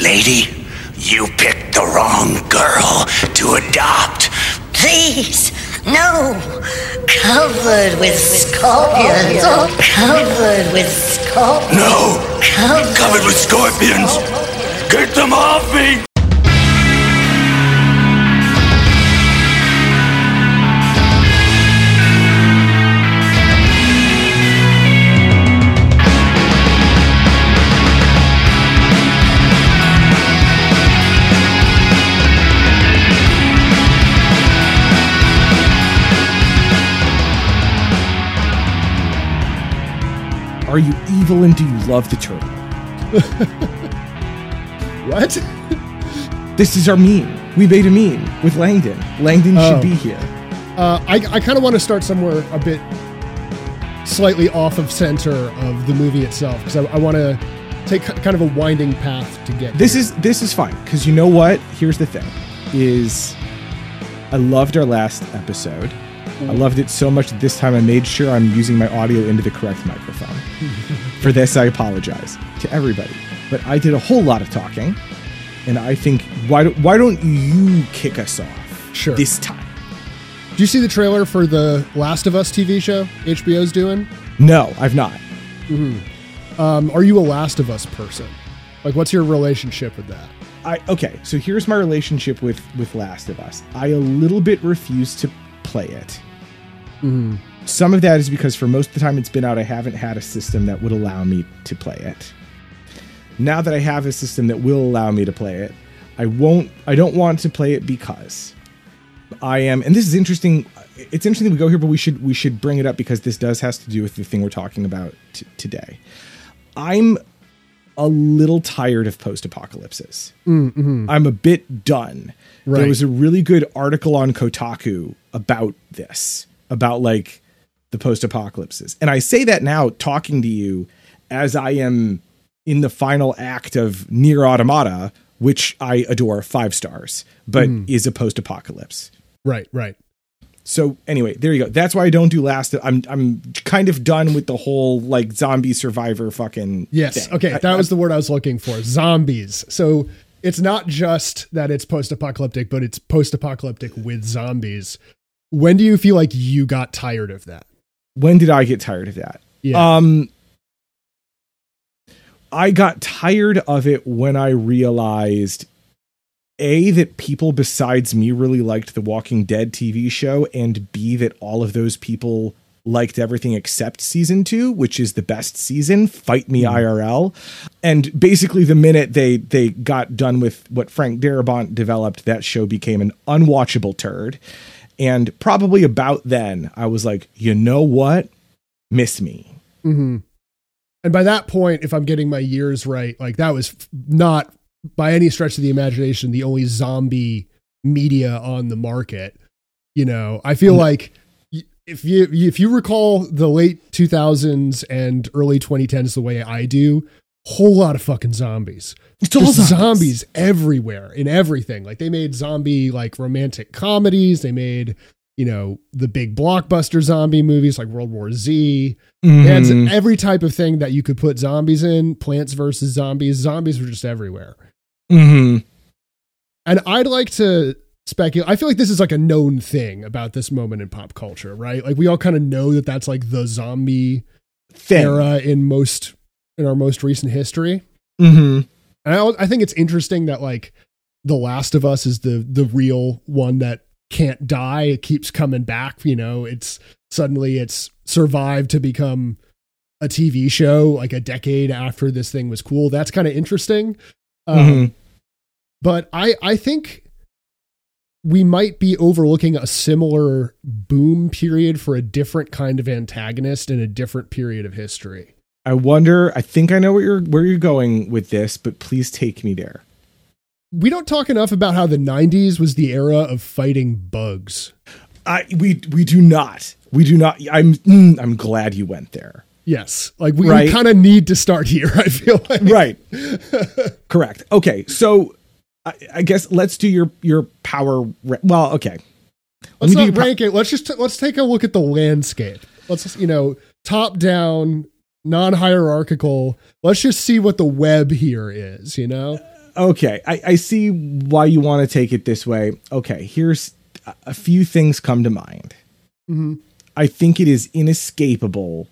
Lady, you picked the wrong girl to adopt. Please, no. Covered with scorpions. Oh, Covered with scorpions. No! Covered, Covered with scorpions! Get them off me! Are you evil and do you love the turtle? What? This is our meme. We made a meme with Langdon. Langdon Oh. should be here. Uh, I, I kind of want to start somewhere a bit slightly off of center of the movie itself because I, I want to take kind of a winding path to get. This here. is this is fine because you know what? Here's the thing: is I loved our last episode. I loved it so much that this time I made sure I'm using my audio into the correct microphone. For this, I apologize to everybody. But I did a whole lot of talking, and I think why don't why don't you kick us off? Sure. This time. Do you see the trailer for the Last of Us TV show HBO's doing? No, I've not. Um, are you a Last of Us person? Like, what's your relationship with that? I okay, so here's my relationship with with Last of Us. I a little bit refuse to play it. Mm-hmm. Some of that is because for most of the time it's been out, I haven't had a system that would allow me to play it. Now that I have a system that will allow me to play it, I won't. I don't want to play it because I am. And this is interesting. It's interesting we go here, but we should we should bring it up because this does has to do with the thing we're talking about t- today. I'm a little tired of post apocalypses. Mm-hmm. I'm a bit done. There was a really good article on Kotaku about this, about like the post apocalypses. And I say that now talking to you as I am in the final act of NieR Automata, which I adore five stars, but hmm. is a post apocalypse. Right, right. So anyway, there you go. That's why I don't do last. I'm I'm kind of done with the whole like zombie survivor fucking. Yes. thing. Okay, I- that was the word I was looking for. Zombies. So it's not just that it's post-apocalyptic, but it's post-apocalyptic with zombies. When do you feel like you got tired of that? when did I get tired of that? Yeah. Um I got tired of it when I realized A that people besides me really liked the Walking Dead TV show and B that all of those people liked everything except season 2 which is the best season fight me IRL and basically the minute they they got done with what Frank Darabont developed that show became an unwatchable turd and probably about then I was like you know what miss me hmm And by that point, if I'm getting my years right, like that was not by any stretch of the imagination the only zombie media on the market. You know, I feel No. like if you if you recall the late 2000s and early 2010s the way I do, whole lot of fucking zombies. It's all zombies. zombies everywhere in everything. Like they made zombie like romantic comedies. They made you know the big blockbuster zombie movies like World War Z. Mhm. every type of thing that you could put zombies in. Plants versus zombies. Zombies were just everywhere. Mhm. And I'd like to speculate. I feel like this is like a known thing about this moment in pop culture, right? Like we all kind of know that that's like the zombie Thing. era in most in our most recent history. Mhm. And I, I think it's interesting that like The Last of Us is the the real one that can't die. It keeps coming back. You know, it's suddenly it's survived to become a TV show like a decade after this thing was cool. That's kind of interesting. Um, Mhm. But I I think we might be overlooking a similar boom period for a different kind of antagonist in a different period of history. I wonder. I think I know where you're where you're going with this, but please take me there. We don't talk enough about how the 90s was the era of fighting bugs. I we we do not. We do not. I'm mm, I'm glad you went there. Yes. Like we, Right. kind of need to start here, I feel like. Right. Correct. Okay. So I, I guess let's do your your power. Ra- well, okay. Let's me not your po- rank it. Let's just let's take a look at the landscape. Let's you know, top down, non-hierarchical. Let's just see what the web here is, you know? okay, I, I see why you want to take it this way. Okay, here's a- few things come to mind. Mhm. I think it is inescapable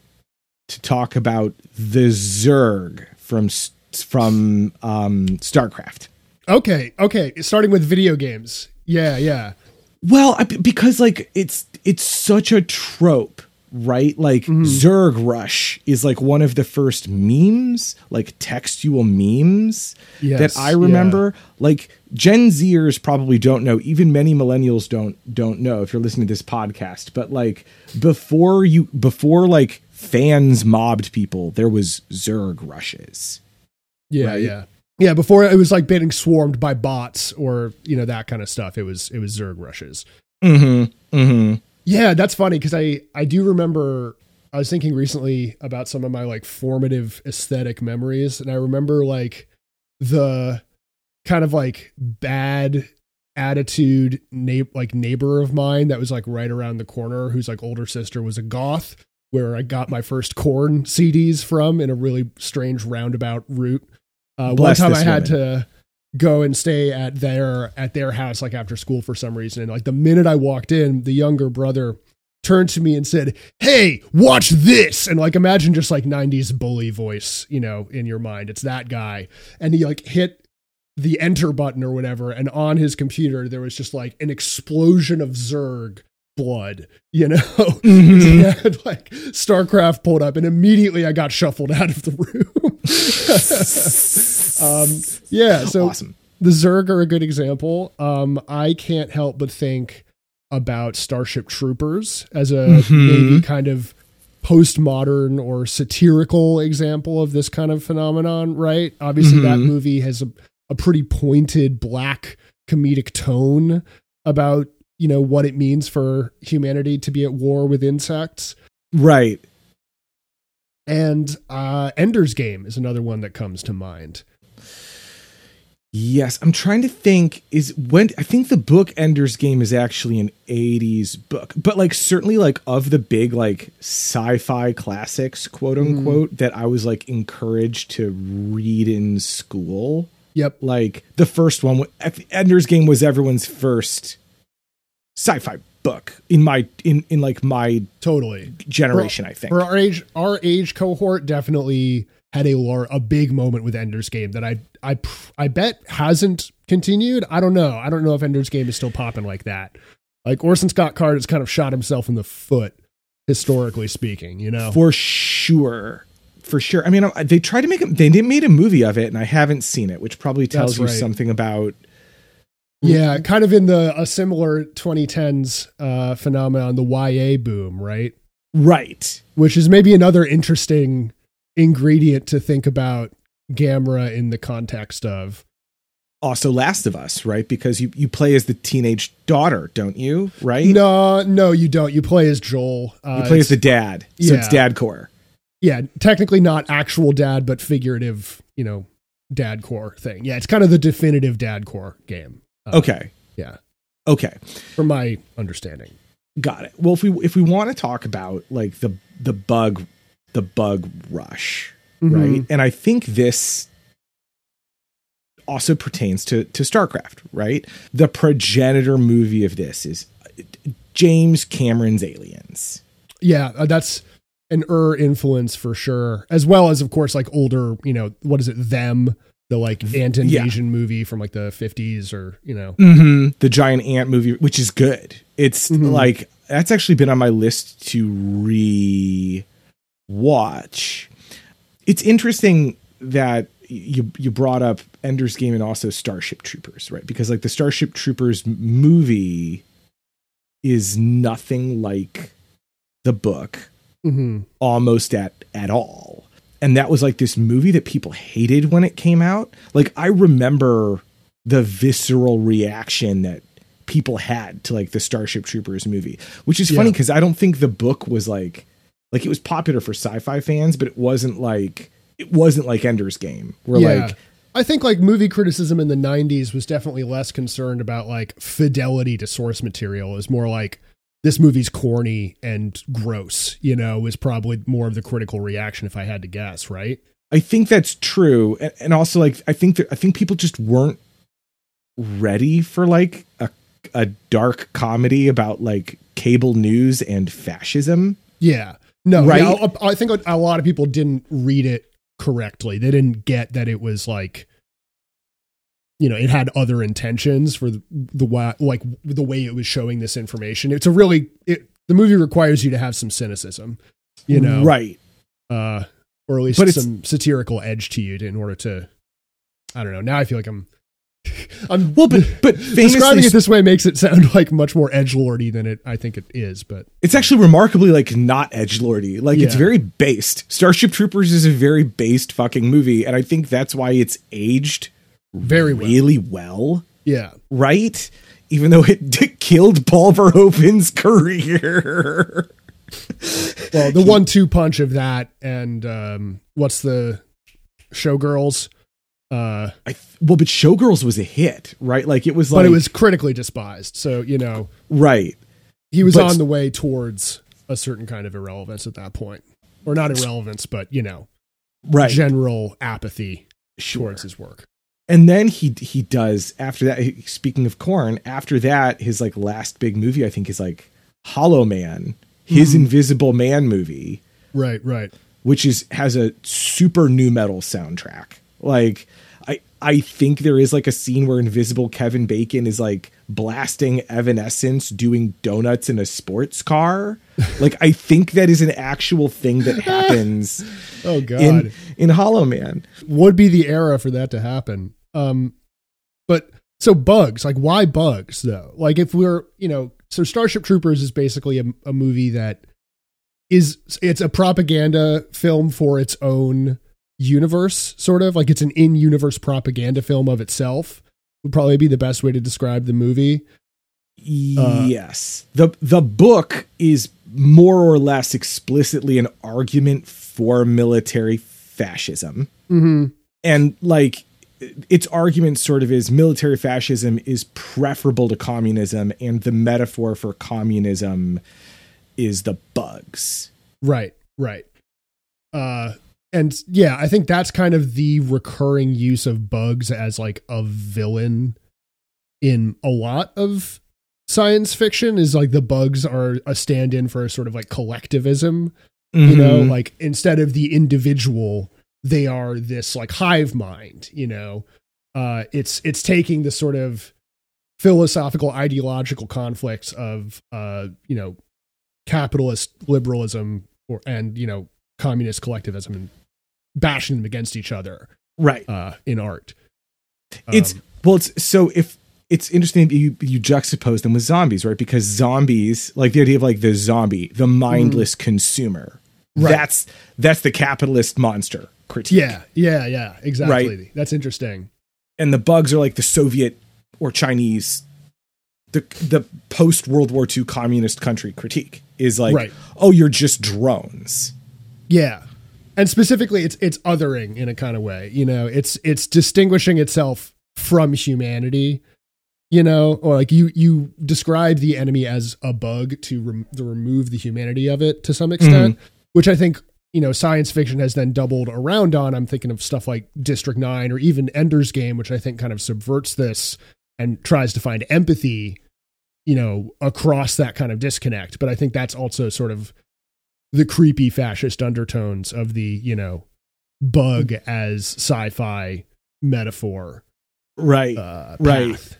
to talk about the Zerg from from um, StarCraft. Okay, okay. Starting with video games. Yeah, yeah. Well, I, because like it's it's such a trope, right? Like Zerg Rush is like one of the first memes, like textual memes Yes, that I remember. Like Gen Zers probably don't know, even many millennials don't don't know if you're listening to this podcast. But like before you before like fans mobbed people, there was Zerg rushes. Yeah, Right? yeah. Yeah, before it was like being swarmed by bots or, you know, that kind of stuff. It was it was Zerg rushes. Mm-hmm. Mm-hmm. Yeah, that's funny because I I do remember I was thinking recently about some of my like formative aesthetic memories, and I remember like the kind of like bad attitude na- like neighbor of mine that was like right around the corner whose like older sister was a goth where I got my first Korn CDs from in a really strange roundabout route. Uh, one time I had woman. to go and stay at their at their house like after school for some reason. And like the minute I walked in the younger brother turned to me and said hey watch this. And like imagine just like 90s bully voice you know in your mind. It's that guy. And he like hit the enter button or whatever and on his computer there was just like an explosion of zerg blood you know? Mhm. had like starcraft pulled up and immediately i got shuffled out of the room um yeah so awesome. the Zerg are a good example. Um, I can't help but think about Starship Troopers as a Mhm. maybe kind of postmodern or satirical example of this kind of phenomenon, right? Obviously, that Mhm. movie has a, a pretty pointed black comedic tone about you know what it means for humanity to be at war with insects. Right. And uh, Ender's Game is another one that comes to mind. Yes, I'm trying to think. Is when I think the book Ender's Game is actually an '80s book, but like certainly like of the big like sci-fi classics, quote unquote, that I was like encouraged to read in school. Yep. Like the first one, Ender's Game was everyone's first sci-fi book in my in in like my Totally. generation. I think. for our age our age cohort definitely had a lar- a big moment with Ender's Game that I I I bet hasn't continued. I don't know. I don't know if Ender's Game is still popping like that. Like Orson Scott Card has kind of shot himself in the foot, historically speaking. You know. For sure. For sure. I mean, they tried to make it, they didn't made a movie of it, and I haven't seen it, which probably tells you something about. Yeah, kind of in the a similar 2010s uh, phenomenon, the YA boom, right? Right. Which is maybe another interesting ingredient to think about Gamera in the context of. Also, Last of Us, right? Because you, you play as the teenage daughter, don't you? Right? No, no, you don't. You play as Joel. Uh, You play as the dad. So it's dad core. yeah, technically not actual dad, but figurative, you know, dad core thing. Yeah, it's kind of the definitive dad core game. Uh, Okay. Yeah, Okay. from my understanding. Got it. Well, if we if we want to talk about like the the bug the bug rush, Mhm. right? And I think this also pertains to to StarCraft, right? The progenitor movie of this is James Cameron's Aliens. Yeah, uh, that's an er influence for sure, as well as of course like older, you know, what is it? Them, the like ant invasion movie from like the fifties, or you know, Mm-hmm. The giant ant movie, which is good. It's Mhm. like that's actually been on my list to re watch. It's interesting that you you brought up Ender's Game and also Starship Troopers, right? Because like the Starship Troopers movie is nothing like the book Mhm. almost at at all. And that was like this movie that people hated when it came out. Like I remember the visceral reaction that people had to like the Starship Troopers movie, which is funny because I don't think the book was like like it was popular for sci-fi fans, but it wasn't like it wasn't like Ender's Game. Where yeah. like I think like movie criticism in the 90s was definitely less concerned about like fidelity to source material. It was more like this movie's corny and gross, you know, is probably more of the critical reaction if I had to guess, right? I think that's true, and, and also like I think that I think people just weren't ready for like a a dark comedy about like cable news and fascism. Yeah. No, Right? I, I think a lot of people didn't read it correctly. They didn't get that it was like, you know, it had other intentions for the, the wa- like the way it was showing this information. It's a really it, the movie requires you to have some cynicism, you know, right? uh, or at least But some satirical edge to you in order to. I don't know. Now I feel like I'm. I'm Well, but but describing it this way makes it sound like much more edge lordy than it I think it is. But it's actually remarkably like not edge lordy. Like it's very based. Starship Troopers is a very based fucking movie, and I think that's why it's aged very well. really well. Yeah. Right? Even though it killed Paul Verhoeven's career. Well, the one-two punch of that, and um, what's the Showgirls? Uh, I well, but Showgirls was a hit, right? Like it was like but it was critically despised. So you know right. he was But- on the way towards a certain kind of irrelevance at that point, or not irrelevance, but you know, Right. general apathy Sure. towards his work. And then he he does after that speaking of Korn after that his like last big movie i think is like hollow man his hmm. invisible man movie. Right, right. which is has a super nu metal soundtrack. Like i i think there is like a scene where invisible kevin bacon is like blasting evanescence doing donuts in a sports car. Like i think that is an actual thing that happens Oh God, in in hollow man. Would be the era for that to happen. Um, but so bugs, like why bugs though? Like if we're, you know, so Starship Troopers is basically a, a movie that is it's a propaganda film for its own universe, sort of like it's an in-universe propaganda film of itself. Would probably be the best way to describe the movie. Uh, yes. The the book is more or less explicitly an argument for military fascism. Mm-hmm. And like its argument sort of is military fascism is preferable to communism and the metaphor for communism is the bugs. Right, right. Uh and yeah, I think that's kind of the recurring use of bugs as like a villain in a lot of science fiction is like the bugs are a stand-in for a sort of like collectivism, you know, Mhm. like instead of the individual, they are this like hive mind, you know. Uh it's it's taking the sort of philosophical ideological conflicts of uh, you know, capitalist liberalism or and you know communist collectivism and bashing them against each other right. uh, in art. it's Um, well it's so if it's interesting that you you juxtapose them with zombies right because zombies like the idea of like the zombie the mindless consumer Mm-hmm. Right. that's that's the capitalist monster critique yeah, yeah, yeah, exactly. Right. That's interesting. and the bugs are like the soviet or chinese the the post world war ii communist country critique is like Right. oh you're just drones Yeah. And specifically it's it's othering in a kind of way. You know, it's it's distinguishing itself from humanity, you know, or like you you describe the enemy as a bug to rem- to remove the humanity of it to some extent, mm-hmm. which I think, you know, science fiction has then doubled around on. I'm thinking of stuff like District 9 or even Ender's Game, which I think kind of subverts this and tries to find empathy, you know, across that kind of disconnect. But I think that's also sort of the creepy fascist undertones of the you know bug as sci-fi metaphor right uh Right.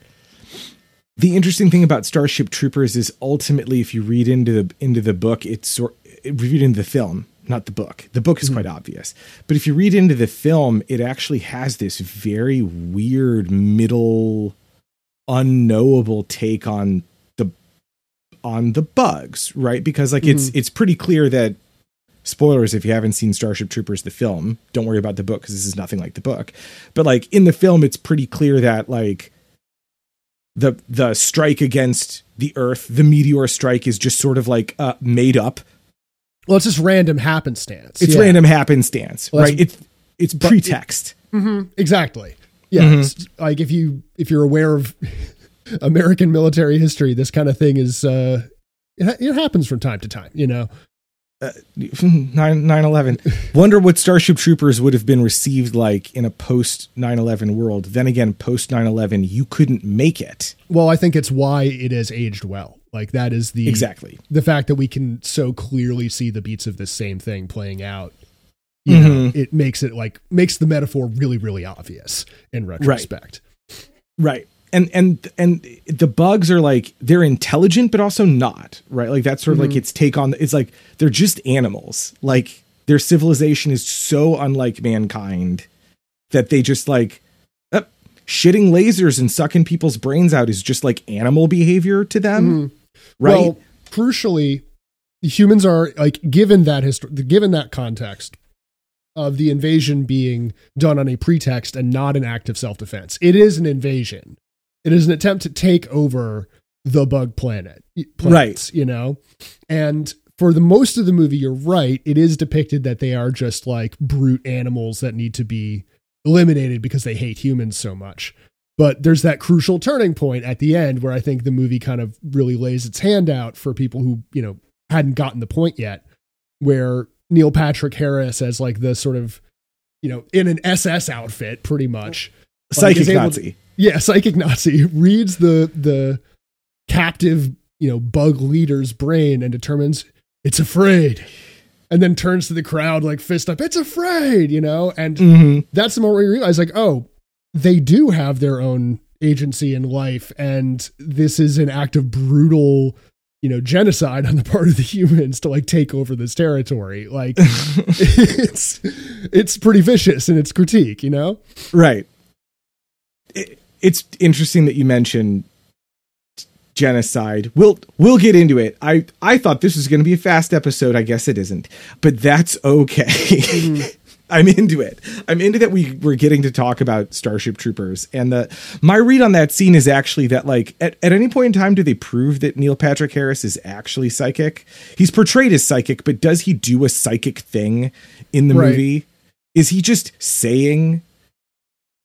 the interesting thing about Starship Troopers is ultimately, if you read into the into the book, it's sort reviewed into the film, not the book. The book is quite obvious, but if you read into the film, it actually has this very weird middle, unknowable take on the on the bugs, right? Because like it's it's pretty clear that spoilers if you haven't seen Starship Troopers the film, don't worry about the book because this is nothing like the book. But like in the film, it's pretty clear that like the the strike against the Earth, the meteor strike, is just sort of like uh, made up. Well it's just random happenstance It's Yeah. random happenstance, Well, right? It's it's pretext. Mhm, exactly yeah Mhm. it's like if you if you're aware of american military history this kind of thing is uh it, it happens from time to time you know uh, 9 11 wonder what starship troopers would have been received like in a post 9-11 world then again post 9-11 you couldn't make it Well, I think it's why it has aged well. Like that is the exactly. the fact that we can so clearly see the beats of this same thing playing out. You know, Mhm. it makes it like makes the metaphor really, really obvious in retrospect. right. And and and the bugs are like they're intelligent but also not right? Like that's sort of like its take on it's like they're just animals. Like their civilization is so unlike mankind that they just like uh, shitting lasers and sucking people's brains out is just like animal behavior to them right Well, crucially, humans are like given that history, given that context of the invasion being done on a pretext and not an act of self-defense. It is an invasion. It is an attempt to take over the bug planet, planets, you know? And for the most of the movie, you're right. It is depicted that they are just like brute animals that need to be eliminated because they hate humans so much. But there's that crucial turning point at the end where I think the movie kind of really lays its hand out for people who, you know, hadn't gotten the point yet, where Neil Patrick Harris as like the sort of, you know, in an SS outfit, pretty much. psychic able nazi Yeah, psychic Nazi reads the the captive, you know, bug leader's brain and determines it's afraid. And then turns to the crowd like fist up, it's afraid, you know? And Mhm. that's the moment where you realize like oh they do have their own agency in life and this is an act of brutal you know genocide on the part of the humans to like take over this territory like it's it's pretty vicious in its critique you know Right. It, it's interesting that you mentioned genocide. We'll we'll get into it. I I thought this was going to be a fast episode. I guess it isn't, but that's okay. Mm-hmm. I'm into it. I'm into that we we're getting to talk about Starship Troopers. And the my read on that scene is actually that like at, at any point in time do they prove that Neil Patrick Harris is actually psychic? He's portrayed as psychic, but does he do a psychic thing in the Right. movie? Is he just saying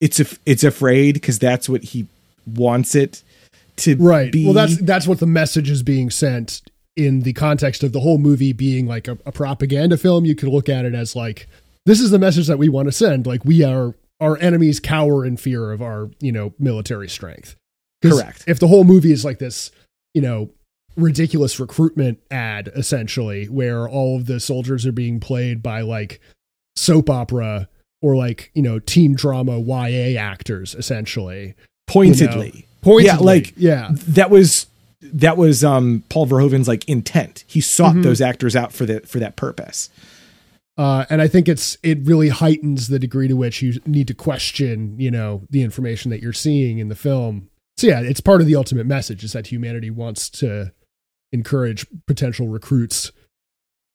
it's a, it's afraid because that's what he wants it to right be? well that's that's what the message is being sent in the context of the whole movie being like a, a propaganda film you could look at it as like this is the message that we want to send like we are our enemies cower in fear of our you know military strength. Correct. if the whole movie is like this you know ridiculous recruitment ad essentially where all of the soldiers are being played by like soap opera or like you know teen drama ya actors essentially pointedly. pointedly Yeah, like yeah that was that was um Paul Verhoeven's like intent. He sought Mhm. those actors out for that for that purpose. Uh, and I think it's it really heightens the degree to which you need to question, you know, the information that you're seeing in the film. So yeah, it's part of the ultimate message is that humanity wants to encourage potential recruits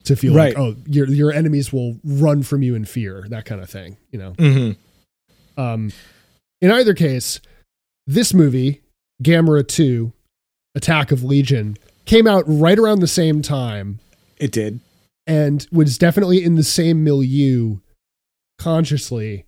to feel Right. like, oh, your your enemies will run from you in fear, that kind of thing, you know. Mm-hmm. Um, in either case, this movie, Gamera 2, Attack of Legion, came out right around the same time It did. And was definitely in the same milieu consciously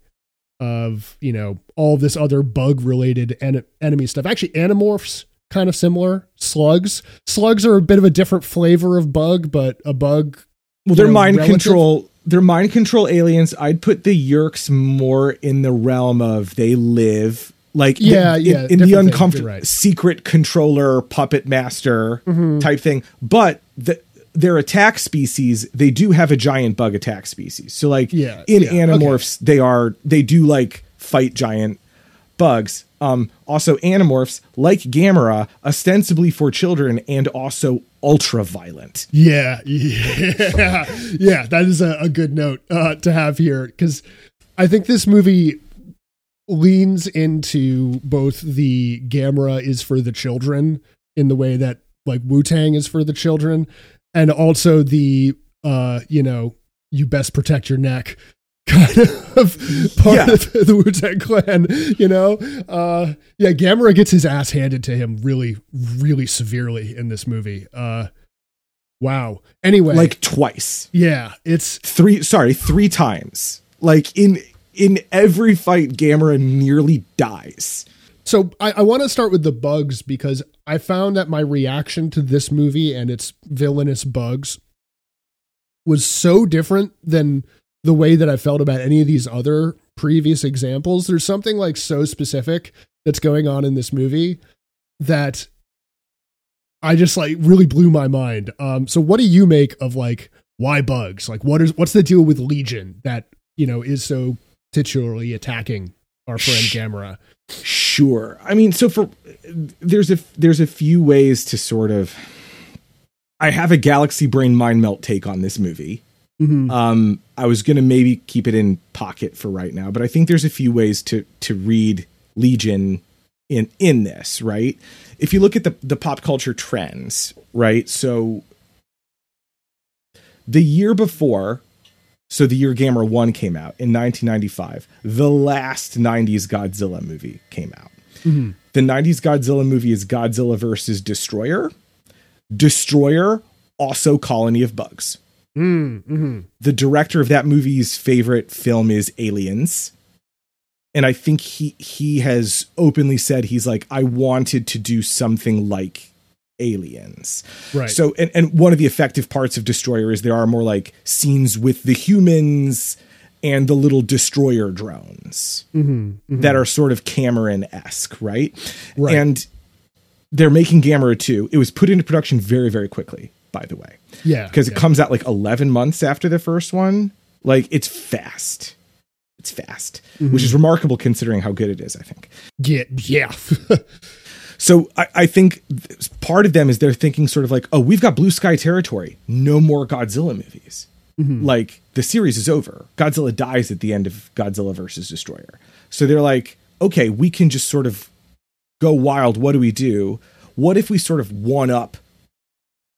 of you know all this other bug related en- enemy stuff actually animorphs kind of similar slugs slugs are a bit of a different flavor of bug but a bug Well, they're know, mind relative- control. They're mind control aliens. I'd put the Yeerks more in the realm of they live like Yeah, in, yeah, in the uncomfortable right. secret controller puppet master Mm-hmm. type thing. But the their attack species, they do have a giant bug attack species. So like Yeah, in yeah, Animorphs, they are they do like fight giant bugs. Um, also Animorphs, like Gamera, ostensibly for children and also ultra violent. yeah yeah yeah that is a, a good note uh, to have here because i think this movie leans into both the Gamera is for the children in the way that like Wu Tang is for the children, and also the uh, you know, you best protect your neck kind of part Yeah. of the Wu Tang Clan. You know, uh, yeah, Gamera gets his ass handed to him really, really severely in this movie. Uh, wow. Anyway, Like twice. yeah, it's three sorry three times like in in every fight gamera nearly dies So I, I want to start with the bugs because I found that my reaction to this movie and its villainous bugs was so different than the way that I felt about any of these other previous examples. There's something like so specific that's going on in this movie that I just like really blew my mind. Um, so what do you make of like why bugs? Like what is what's the deal with Legion that you know is so titularly attacking our friend Gamera? Sure. I mean, so for there's a there's a few ways to sort of. I have a galaxy brain mind melt take on this movie. Mm-hmm. Um, I was gonna maybe keep it in pocket for right now, but I think there's a few ways to to read Legion in in this. Right, if you look at the the pop culture trends, right? So the year before, so the year Gamera One came out in 1995, the last 90s Godzilla movie came out. Mhm. The 90s Godzilla movie is Godzilla versus Destroyer. Destroyer, also Colony of Bugs Mm-hmm. the director of that movie's favorite film is Aliens. And I think he he has openly said he's like I wanted to do something like Aliens. Right. So and, and one of the effective parts of Destroyer is there are more like scenes with the humans and the little destroyer drones Mm-hmm. that are sort of Cameron-esque, right? Right. And they're making Gamera 2. It was put into production very, very quickly, by the way yeah, because it comes out like 11 months after the first one. Like it's fast. It's fast, Mm-hmm. which is remarkable considering how good it is, I think. yeah, yeah. So I, I think part of them is they're thinking sort of like, oh, we've got blue sky territory. No more Godzilla movies. Mm-hmm. Like the series is over. Godzilla dies at the end of Godzilla versus Destroyer. So they're like, okay, we can just sort of go wild. What do we do? What if we sort of one up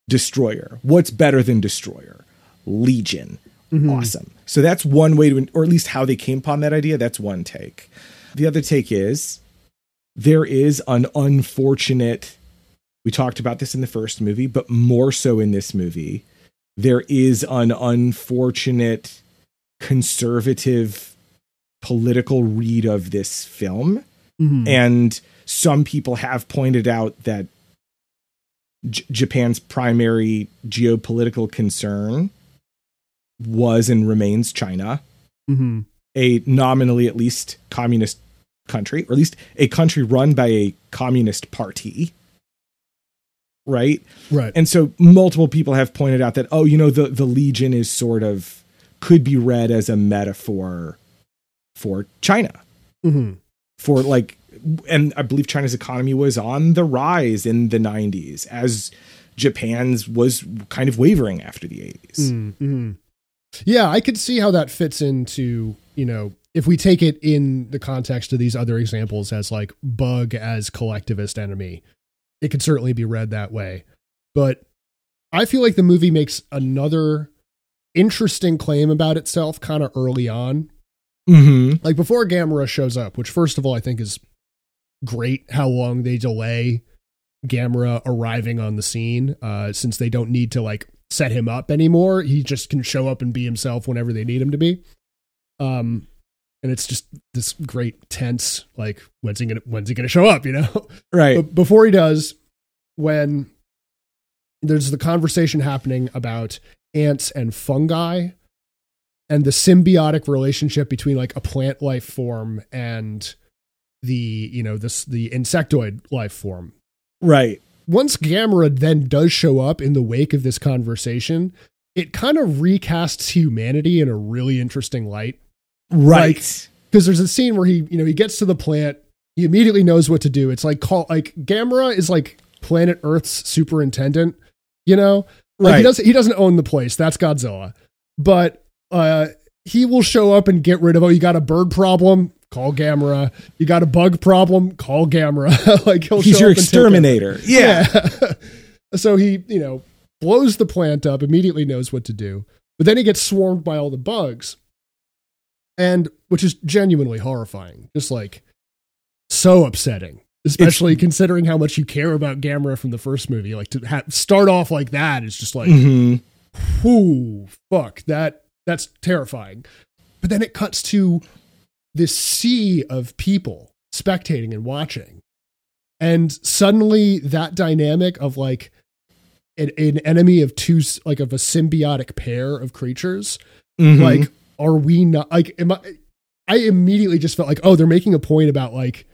Destroyer? What's better than Destroyer? Legion. Mm-hmm. Awesome. So that's one way to, or at least how they came upon that idea. That's one take. The other take is there is an unfortunate we talked about this in the first movie but more so in this movie there is an unfortunate conservative political read of this film Mhm. and some people have pointed out that J- Japan's primary geopolitical concern was and remains China Mhm. a nominally at least communist country, or at least a country run by a communist party. Right? Right. And so multiple people have pointed out that, oh, you know, the, the Legion is sort of could be read as a metaphor for China. Mhm. For like and I believe China's economy was on the rise in the 90s as Japan's was kind of wavering after the 80s. Mm-hmm. Yeah, I could see how that fits into, you know, if we take it in the context of these other examples as like bug as collectivist enemy, it could certainly be read that way. But I feel like the movie makes another interesting claim about itself kind of early on. Mm-hmm. Like before Gamera shows up, which first of all I think is great how long they delay Gamera arriving on the scene, uh, since they don't need to like set him up anymore. He just can show up and be himself whenever they need him to be. Um, and it's just this great tense, like when's he gonna when's he gonna show up? You know. Right. But before he does, when there's the conversation happening about ants and fungi and the symbiotic relationship between like a plant life form and the you know this the insectoid life form right. once Gamera then does show up in the wake of this conversation, it kind of recasts humanity in a really interesting light. Right. Because there's a scene where he, you know, he gets to the plant, he immediately knows what to do. It's like call like Gamera is like planet Earth's superintendent, you know? Like Right. he doesn't he doesn't own the place. That's Godzilla. But uh he will show up and get rid of oh, you got a bird problem? Call Gamera. You got a bug problem? Call Gamera. like he'll He's show your up and exterminator. Yeah. Yeah. so he, you know, blows the plant up, immediately knows what to do. But then he gets swarmed by all the bugs. And which is genuinely horrifying. Just like so upsetting. Especially considering how much you care about Gamera from the first movie. Like to ha- start off like that is just like, mm-hmm whoo, fuck, that that's terrifying. But then it cuts to this sea of people spectating and watching. And suddenly that dynamic of like an, an enemy of two like of a symbiotic pair of creatures. Mhm. Like, are we not like? Am I? I immediately just felt like, oh, they're making a point about like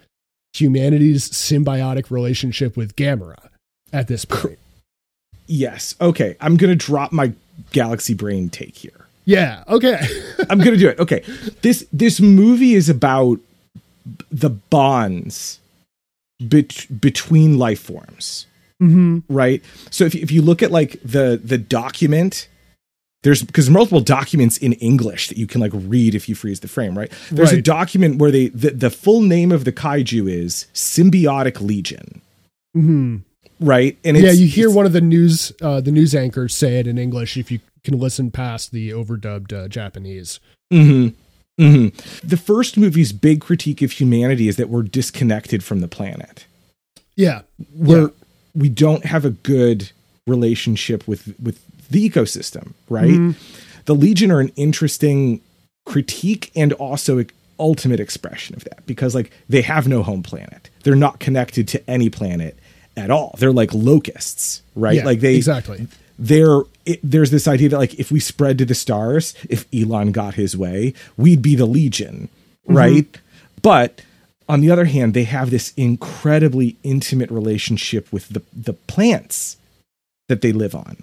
humanity's symbiotic relationship with Gamera at this point. yes. Okay. I'm gonna drop my galaxy brain take here. Yeah. Okay. I'm gonna do it. Okay. This this movie is about the bonds bet- between life forms. hmm right so if, if you look at like the the document there's because multiple documents in english that you can like read if you freeze the frame right there's a document where they the, the full name of the kaiju is symbiotic legion hmm right and Yeah, you hear one of the news uh, the news anchors say it in English if you can listen past the overdubbed uh, Japanese. Mhm. Mhm. the first movie's big critique of humanity is that we're disconnected from the planet Yeah. we're Yeah. we don't have a good relationship with with the ecosystem right? Mhm. the legion are an interesting critique and also ultimate expression of that because like they have no home planet. They're not connected to any planet at all. They're like locusts right? Yeah, like they exactly. they're it, there's this idea that like if we spread to the stars if elon got his way we'd be the legion right? But on the other hand they have this incredibly intimate relationship with the the plants that they live on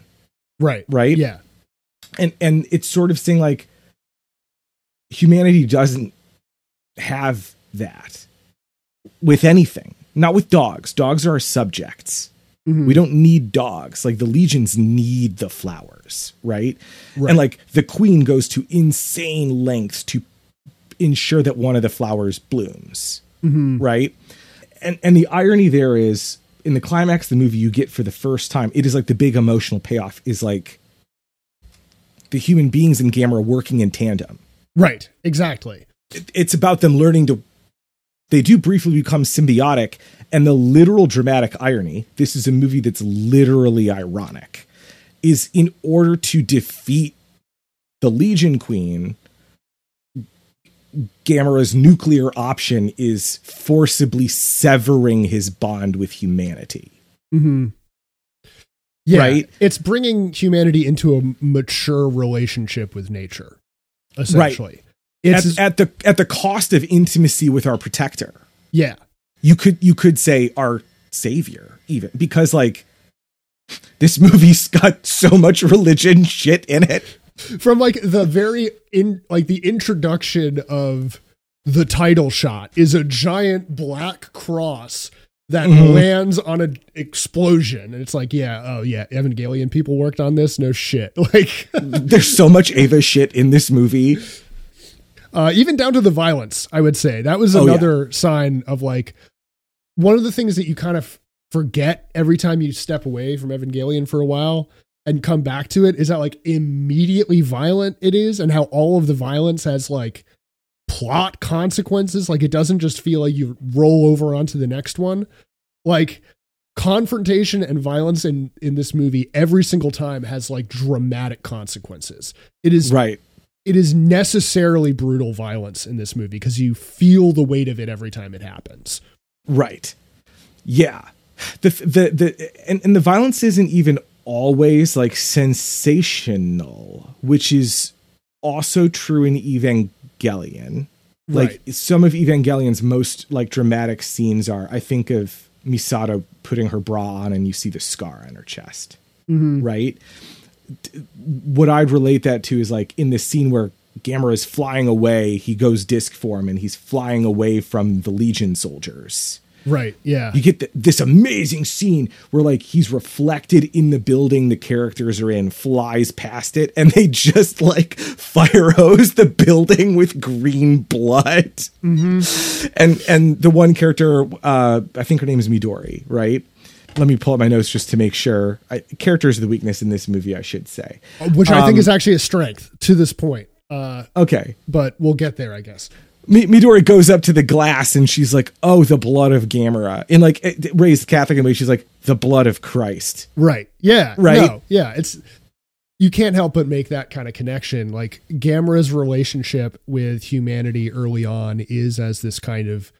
Right. right Yeah. and and it's sort of saying like humanity doesn't have that with anything not with dogs dogs are our subjects Mhm. we don't need dogs like the legions need the flowers right? Right. and like the queen goes to insane lengths to ensure that one of the flowers blooms Mhm. right and and the irony there is in the climax of the movie you get for the first time it is like the big emotional payoff is like the human beings in Gamera working in tandem Right. Exactly. It- it's about them learning to they do briefly become symbiotic and the literal dramatic irony this is a movie that's literally ironic is in order to defeat the legion queen Gamera's nuclear option is forcibly severing his bond with humanity. hmm Yeah. Right. It's bringing humanity into a mature relationship with nature, essentially. It's At, at the at the cost of intimacy with our protector. yeah. You could you could say our savior even because like this movie's got so much religion shit in it. From like the very in like the introduction of the title shot is a giant black cross that Mhm. lands on an explosion and it's like yeah oh yeah evangelion people worked on this no shit like There's so much Eva shit in this movie. uh even down to the violence i would say that was Oh, yeah. another sign of like one of the things that you kind of forget every time you step away from evangelion for a while and come back to it is how like immediately violent it is and how all of the violence has like plot consequences like it doesn't just feel like you roll over onto the next one like confrontation and violence in in this movie every single time has like dramatic consequences it is Right. it is necessarily brutal violence in this movie because you feel the weight of it every time it happens. Right. Yeah. The the the and, and the violence isn't even always like sensational, which is also true in Evangelion. Like Right. some of Evangelion's most like dramatic scenes are I think of Misato putting her bra on and you see the scar on her chest. Mm-hmm. Right? What I'd relate that to is like in this scene where Gamera is flying away, he goes disc form and he's flying away from the Legion soldiers Right. Yeah. you get th this amazing scene where like he's reflected in the building the characters are in flies past it and they just like fire hose the building with green blood and and the one character uh i think her name is midori right let me pull up my notes just to make sure I, characters are the weakness in this movie i should say Which I think Um, is actually a strength to this point. Uh, okay but we'll get there, I guess. Mi- Midori goes up to the glass and she's like, "Oh, the blood of Gamera." In like raised Catholic way, she's like, "The blood of Christ." Right. Yeah. Right. No, yeah. It's you can't help but make that kind of connection. Like Gamera's relationship with humanity early on is as this kind of,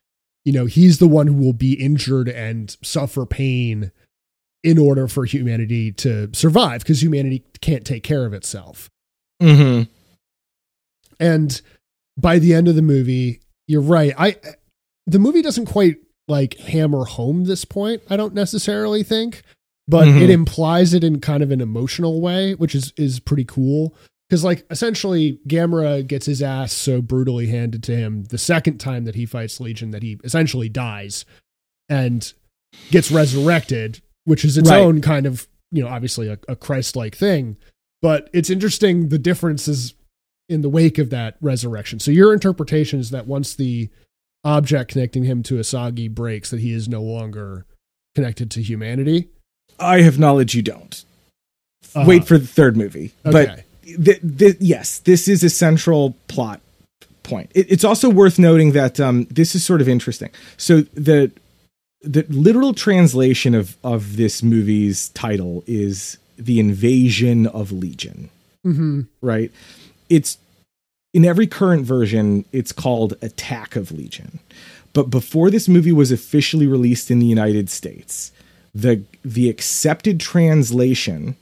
you know, he's the one who will be injured and suffer pain in order for humanity to survive because humanity can't take care of itself. Mm-hmm. And by the end of the movie, you're right. I the movie doesn't quite like hammer home this point. I don't necessarily think, but Mhm. it implies it in kind of an emotional way, which is is pretty cool. Because like essentially, Gamera gets his ass so brutally handed to him the second time that he fights Legion that he essentially dies and gets resurrected, which is its Right. own kind of you know obviously a, a Christ-like thing. But it's interesting the differences in the wake of that resurrection. So your interpretation is that once the object connecting him to Asagi breaks, that he is no longer connected to humanity. I have knowledge you don't. Uh, Wait for the third movie. Okay. But th- th- yes, this is a central plot point. It, it's also worth noting that um, this is sort of interesting. So the the literal translation of of this movie's title is the invasion of Legion. hmm right? It's in every current version, it's called Attack of Legion. But before this movie was officially released in the United States, the the accepted translation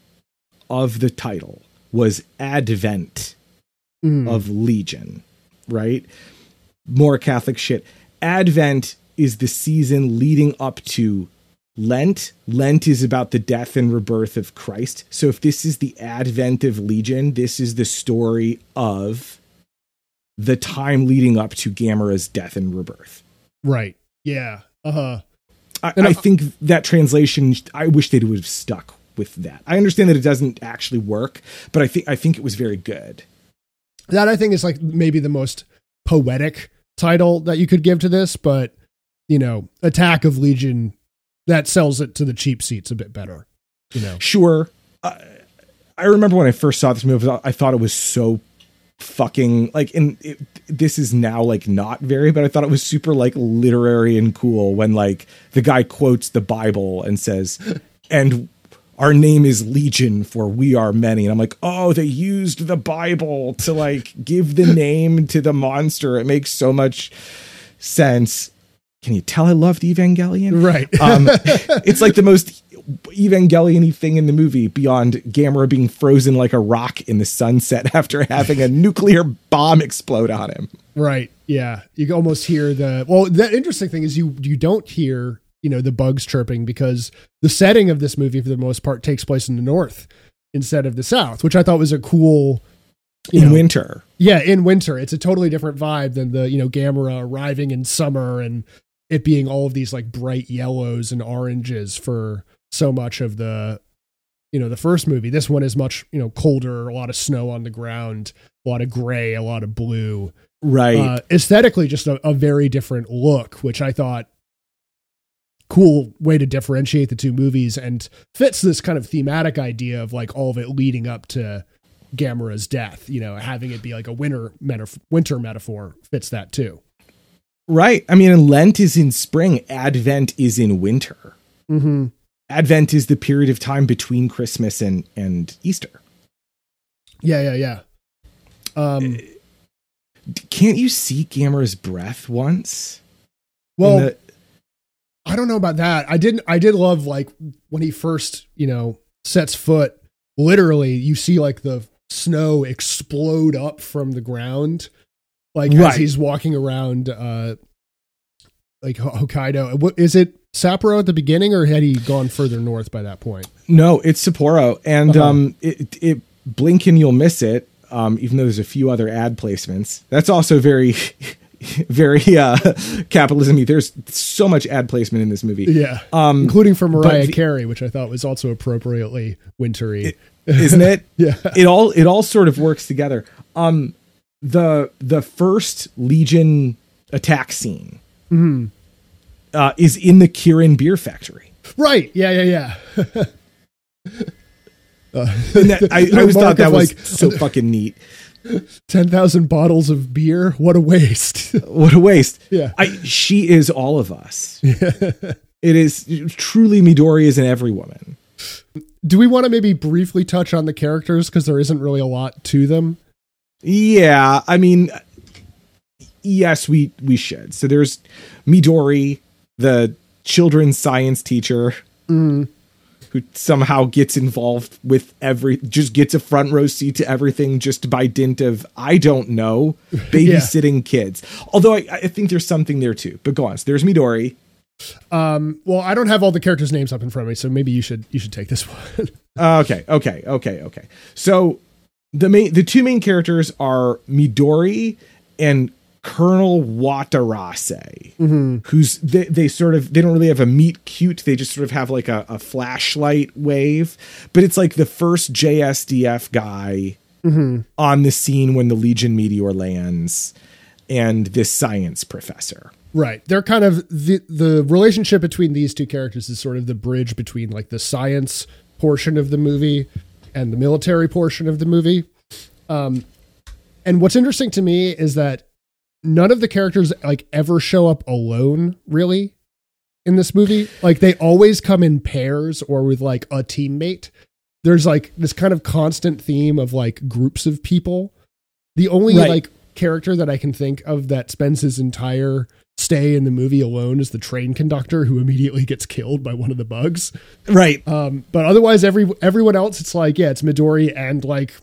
of the title was Advent Mm. of Legion, right? More Catholic shit. Advent is the season leading up to Lent. Lent is about the death and rebirth of Christ. So if this is the Advent of Legion, this is the story of the time leading up to Gamera's death and rebirth. Right. Yeah. Uh huh. I, And I I- think that translation. I wish they would have stuck with that. I understand that it doesn't actually work, but I think I think it was very good. That I think is like maybe the most poetic title that you could give to this, but you know, Attack of Legion that sells it to the cheap seats a bit better. You know. Sure. I, remember when I first saw this movie, I thought it was so fucking like, and it, this is now like not very, but I thought it was super like literary and cool when like the guy quotes the Bible and says, and our name is Legion for we are many. And I'm like, oh, they used the Bible to like give the name to the monster. It makes so much sense. Can you tell I loved Evangelion? Right. um, it's like the most Evangelion-y thing in the movie beyond Gamera being frozen like a rock in the sunset after having a nuclear bomb explode on him. Right. Yeah. You almost hear the well. The interesting thing is you you don't hear you know the bugs chirping because the setting of this movie for the most part takes place in the north instead of the south, which I thought was a cool. You in know, winter. yeah, in winter, it's a totally different vibe than the you know Gamera arriving in summer and it being all of these like bright yellows and oranges for so much of the you know the first movie. This one is much you know colder, a lot of snow on the ground, a lot of gray, a lot of blue Right. uh, aesthetically just a, a very different look which i thought cool way to differentiate the two movies and fits this kind of thematic idea of like all of it leading up to gamera's death you know having it be like a winter metaphor winter metaphor fits that too right. I mean, Lent is in spring, Advent is in winter. mm-hmm. Advent is the period of time between Christmas and, and Easter. yeah yeah yeah um Can't you see Gamera's breath once? Well the- I don't know about that. I didn't. I did love like when he first, you know, sets foot. Literally, you see like the snow explode up from the ground, like as he's walking around, uh, like Hokkaido. What is it? Sapporo at the beginning, or had he gone further north by that point? No, it's Sapporo, and Uh-huh. um, it, it blink and you'll miss it. Um, even though there's a few other ad placements, that's also very, very uh, capitalism. There's so much ad placement in this movie, Yeah, um, including for Mariah Carey, which I thought was also appropriately wintry. isn't it? yeah, It all it all sort of works together. Um, the the first Legion attack scene Mhm. uh, is in the Kirin beer factory. right. Yeah, yeah, yeah. Uh, that, I, I always thought that was like so fucking neat. ten thousand bottles of beer. What a waste. What a waste. Yeah. I, she is all of us. it is truly Midori is in every woman. Do we want to maybe briefly touch on the characters because there isn't really a lot to them? Yeah, I mean, yes, we we should. So there's Midori, the children's science teacher, Mm. who somehow gets involved with every just gets a front row seat to everything just by dint of I don't know babysitting yeah. kids. Although I, I, think there's something there too. But go on. So there's Midori. Um, well, I don't have all the characters' names up in front of me, so maybe you should you should take this one. uh, okay, okay, okay, okay. So the main the two main characters are Midori and Colonel Watarase, mm-hmm. who's they, they sort of they don't really have a meet cute. They just sort of have like a, a flashlight wave, but it's like the first JSDF guy mm-hmm. on the scene when the Legion meteor lands, and this science professor. Right. They're kind of the the relationship between these two characters is sort of the bridge between like the science portion of the movie and the military portion of the movie. Um, and what's interesting to me is that none of the characters like ever show up alone really in this movie like they always come in pairs or with like a teammate there's like this kind of constant theme of like groups of people the only right. like character that i can think of that spends his entire stay in the movie alone is the train conductor who immediately gets killed by one of the bugs right um but otherwise every everyone else it's like yeah it's midori and like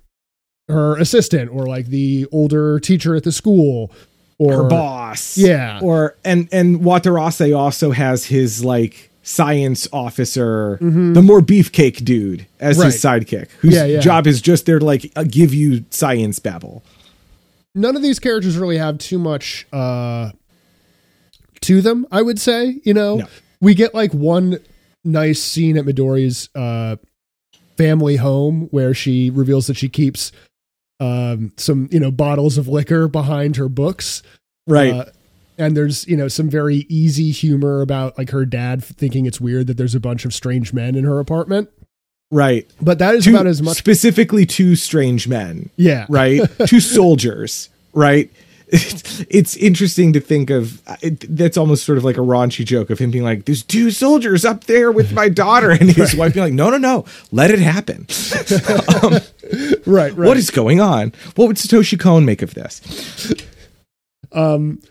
her assistant or like the older teacher at the school or her boss. Yeah. Or and and Watarase also has his like science officer, mm-hmm. the more beefcake dude as right. his sidekick, whose yeah, yeah. job is just there to like uh, give you science babble. None of these characters really have too much uh to them, I would say, you know. No. We get like one nice scene at Midori's uh family home where she reveals that she keeps um, some you know bottles of liquor behind her books, right? Uh, and there's you know some very easy humor about like her dad thinking it's weird that there's a bunch of strange men in her apartment. Right. But that is two, about as much specifically two strange men. Yeah. Right? two soldiers, right? It's, it's interesting to think of it, that's almost sort of like a raunchy joke of him being like there's two soldiers up there with my daughter and his right. wife being like no no no let it happen. Um, right, right. what is going on? What would satoshi kon make of this? Um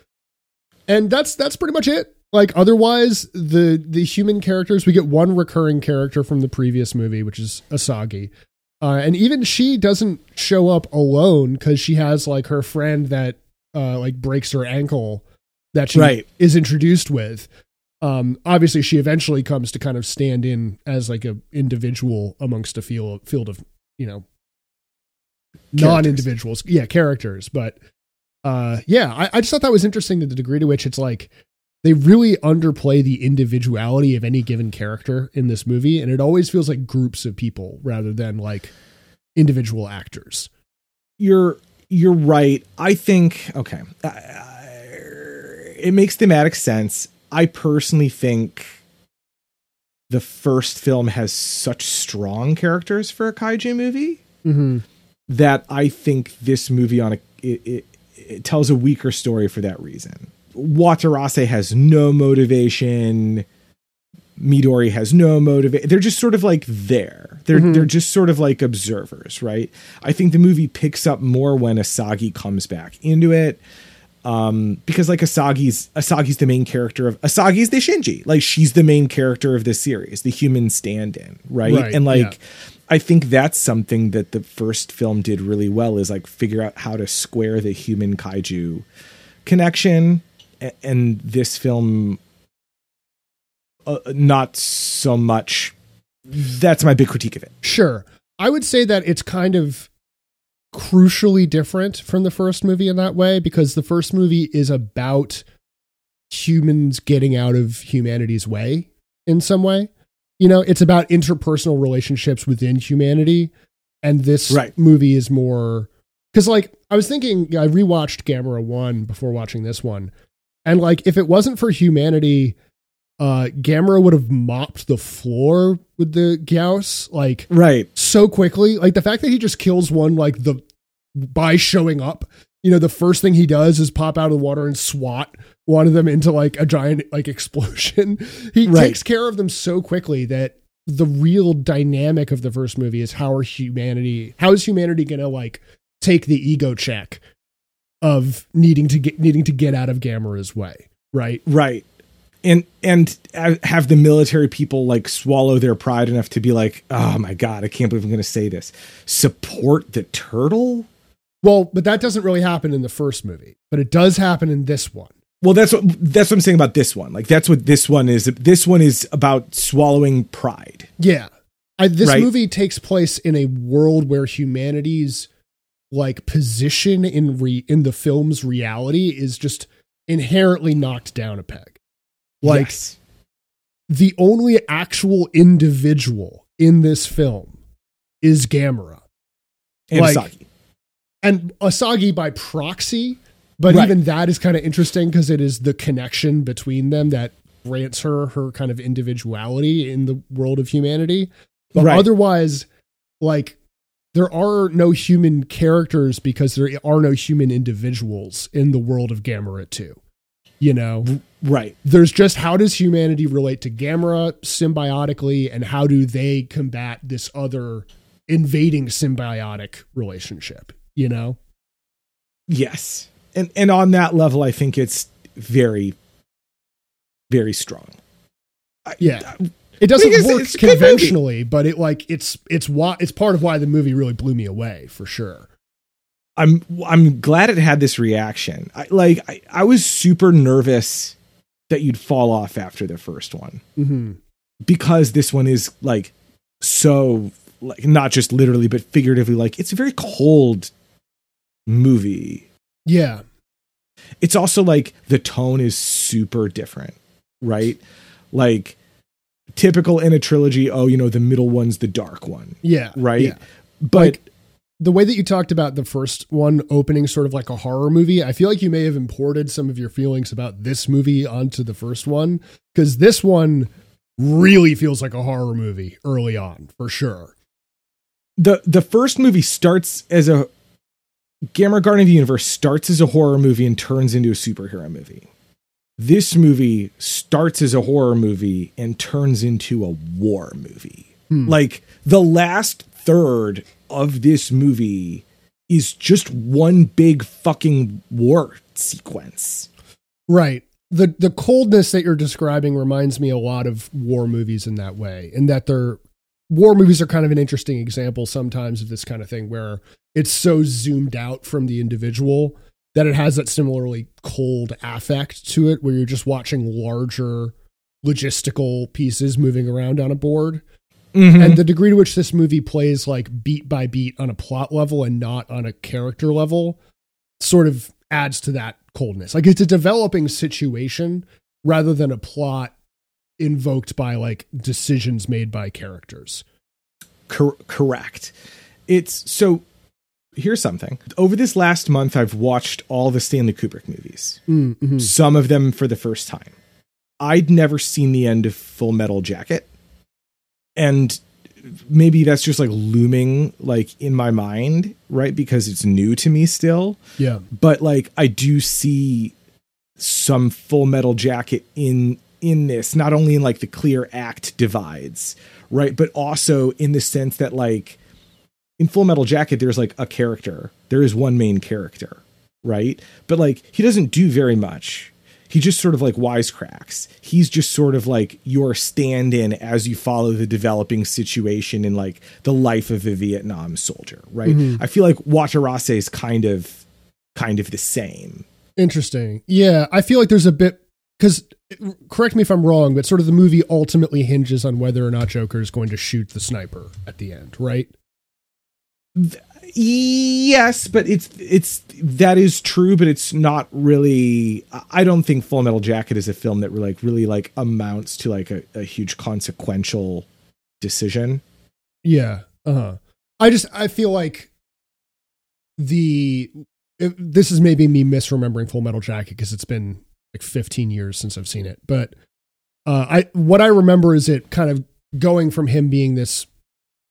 and that's that's pretty much it. Like otherwise the the human characters we get one recurring character from the previous movie which is asagi. Uh, and even she doesn't show up alone because she has like her friend that uh, like breaks her ankle that she right. is introduced with. Um, obviously, she eventually comes to kind of stand in as like a individual amongst a field field of you know non individuals, yeah, characters. But uh, yeah, I, I just thought that was interesting to the degree to which it's like they really underplay the individuality of any given character in this movie, and it always feels like groups of people rather than like individual actors. You're you're right. I think okay, uh, it makes thematic sense. I personally think the first film has such strong characters for a kaiju movie mm-hmm. that I think this movie on a it, it, it tells a weaker story for that reason. Watarase has no motivation. Midori has no motivation. They're just sort of like there. They're mm-hmm. they're just sort of like observers, right? I think the movie picks up more when Asagi comes back into it. Um, because like Asagi's Asagi's the main character of Asagi's the Shinji. Like she's the main character of this series, the human stand-in, right? right and like yeah. I think that's something that the first film did really well is like figure out how to square the human kaiju connection and this film uh, not so much. That's my big critique of it. Sure. I would say that it's kind of crucially different from the first movie in that way because the first movie is about humans getting out of humanity's way in some way. You know, it's about interpersonal relationships within humanity. And this right. movie is more because, like, I was thinking, I rewatched Gamera 1 before watching this one. And, like, if it wasn't for humanity uh Gamera would have mopped the floor with the Gyaos like right so quickly. Like the fact that he just kills one like the by showing up. You know, the first thing he does is pop out of the water and swat one of them into like a giant like explosion. he right. takes care of them so quickly that the real dynamic of the first movie is how are humanity how is humanity gonna like take the ego check of needing to get needing to get out of Gamera's way, right? Right and and have the military people like swallow their pride enough to be like, oh my god, I can't believe I'm going to say this. Support the turtle. Well, but that doesn't really happen in the first movie, but it does happen in this one. Well, that's what that's what I'm saying about this one. Like that's what this one is. This one is about swallowing pride. Yeah, I, this right? movie takes place in a world where humanity's like position in re in the film's reality is just inherently knocked down a peg. Like yes. the only actual individual in this film is Gamera. And like, Asagi. And Asagi by proxy, but right. even that is kind of interesting because it is the connection between them that grants her her kind of individuality in the world of humanity. But right. otherwise, like there are no human characters because there are no human individuals in the world of Gamera 2. You know? Right. There's just how does humanity relate to Gamera symbiotically and how do they combat this other invading symbiotic relationship, you know? Yes. And and on that level I think it's very very strong. Yeah. I, it doesn't work conventionally, but it like it's it's why it's part of why the movie really blew me away for sure. I'm I'm glad it had this reaction. I, like I, I was super nervous that you'd fall off after the first one mm-hmm. because this one is like so like not just literally but figuratively like it's a very cold movie. Yeah. It's also like the tone is super different, right? Like typical in a trilogy, oh, you know, the middle one's the dark one. Yeah. Right? Yeah. But like, the way that you talked about the first one opening sort of like a horror movie, I feel like you may have imported some of your feelings about this movie onto the first one because this one really feels like a horror movie early on, for sure. The the first movie starts as a Gamera Guardian of the Universe starts as a horror movie and turns into a superhero movie this movie starts as a horror movie and turns into a war movie. Hmm. Like the last third of this movie is just one big fucking war sequence. Right. The the coldness that you're describing reminds me a lot of war movies in that way, in that they're war movies are kind of an interesting example sometimes of this kind of thing where it's so zoomed out from the individual that it has that similarly cold affect to it where you're just watching larger logistical pieces moving around on a board. Mm-hmm. And the degree to which this movie plays like beat by beat on a plot level and not on a character level sort of adds to that coldness. Like it's a developing situation rather than a plot invoked by like decisions made by characters. Cor- correct. It's so here's something. Over this last month, I've watched all the Stanley Kubrick movies, mm-hmm. some of them for the first time. I'd never seen the end of Full Metal Jacket. And maybe that's just like looming like in my mind, right? Because it's new to me still. Yeah. But like I do see some Full Metal Jacket in in this, not only in like the clear act divides, right? But also in the sense that like in Full Metal Jacket, there's like a character. There is one main character, right? But like he doesn't do very much. He just sort of like wisecracks. He's just sort of like your stand in as you follow the developing situation in like the life of a Vietnam soldier, right? Mm-hmm. I feel like Watarase is kind of kind of the same. Interesting. Yeah, I feel like there's a bit because correct me if I'm wrong, but sort of the movie ultimately hinges on whether or not Joker is going to shoot the sniper at the end, right? Yes, but it's it's that is true, but it's not really. I don't think Full Metal Jacket is a film that really like really like amounts to like a, a huge consequential decision. Yeah. Uh huh. I just I feel like the this is maybe me misremembering Full Metal Jacket because it's been like 15 years since I've seen it, but uh, I what I remember is it kind of going from him being this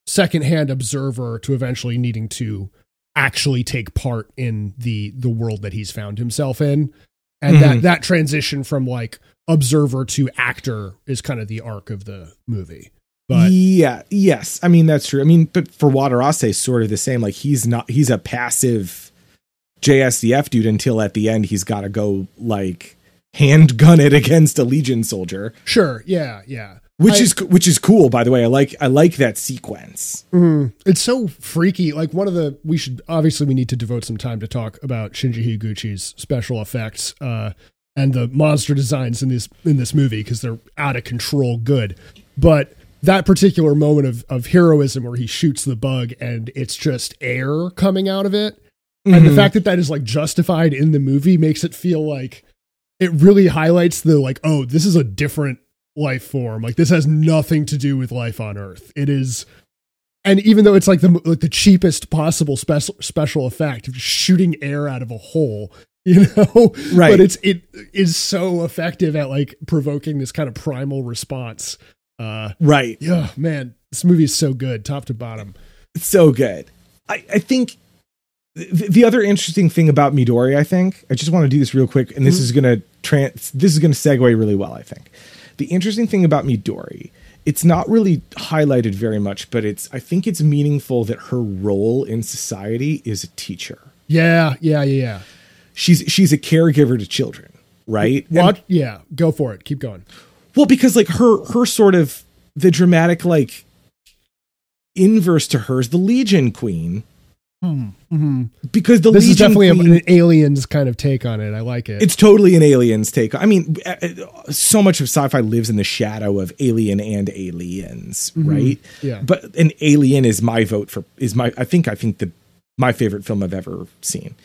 secondhand observer to eventually needing to actually take part in the the world that he's found himself in and mm-hmm. that that transition from like observer to actor is kind of the arc of the movie but yeah yes i mean that's true i mean but for Watarase sort of the same like he's not he's a passive jsdf dude until at the end he's got to go like handgun it against a Legion soldier. Sure. Yeah. Yeah. Which I- is which is cool, by the way. I like I like that sequence. It's so freaky. Like one of the we should obviously we need to devote some time to talk about Shinji Higuchi's special effects uh, and the monster designs in this in this movie because they're out of control good. But that particular moment of of heroism where he shoots the bug and it's just air coming out of it, and the fact that that is like justified in the movie makes it feel like it really highlights the like oh this is a different life form like this has nothing to do with life on earth it is and even though it's like the like the cheapest possible special special effect of shooting air out of a hole you know Right. but it's it is so effective at like provoking this kind of primal response uh Right. yeah man this movie is so good top to bottom It's so good. I, I think the, the other interesting thing about Midori, I think, I just want to do this real quick, and this is gonna trans this is gonna segue really well, I think. The interesting thing about Midori, it's not really highlighted very much, but it's I think it's meaningful that her role in society is a teacher. yeah yeah yeah yeah She's she's a caregiver to children, right? And- what yeah go for it keep going Well, because like her her sort of the dramatic like inverse to her is the Legion Queen. Because the this is definitely Queen, an aliens kind of take on it i like it it's totally an aliens take. I mean, uh, uh, so much of sci-fi lives in the shadow of alien and aliens, right? Mm-hmm. Yeah. But an alien is my vote for is my I think I think the my favorite film I've ever seen.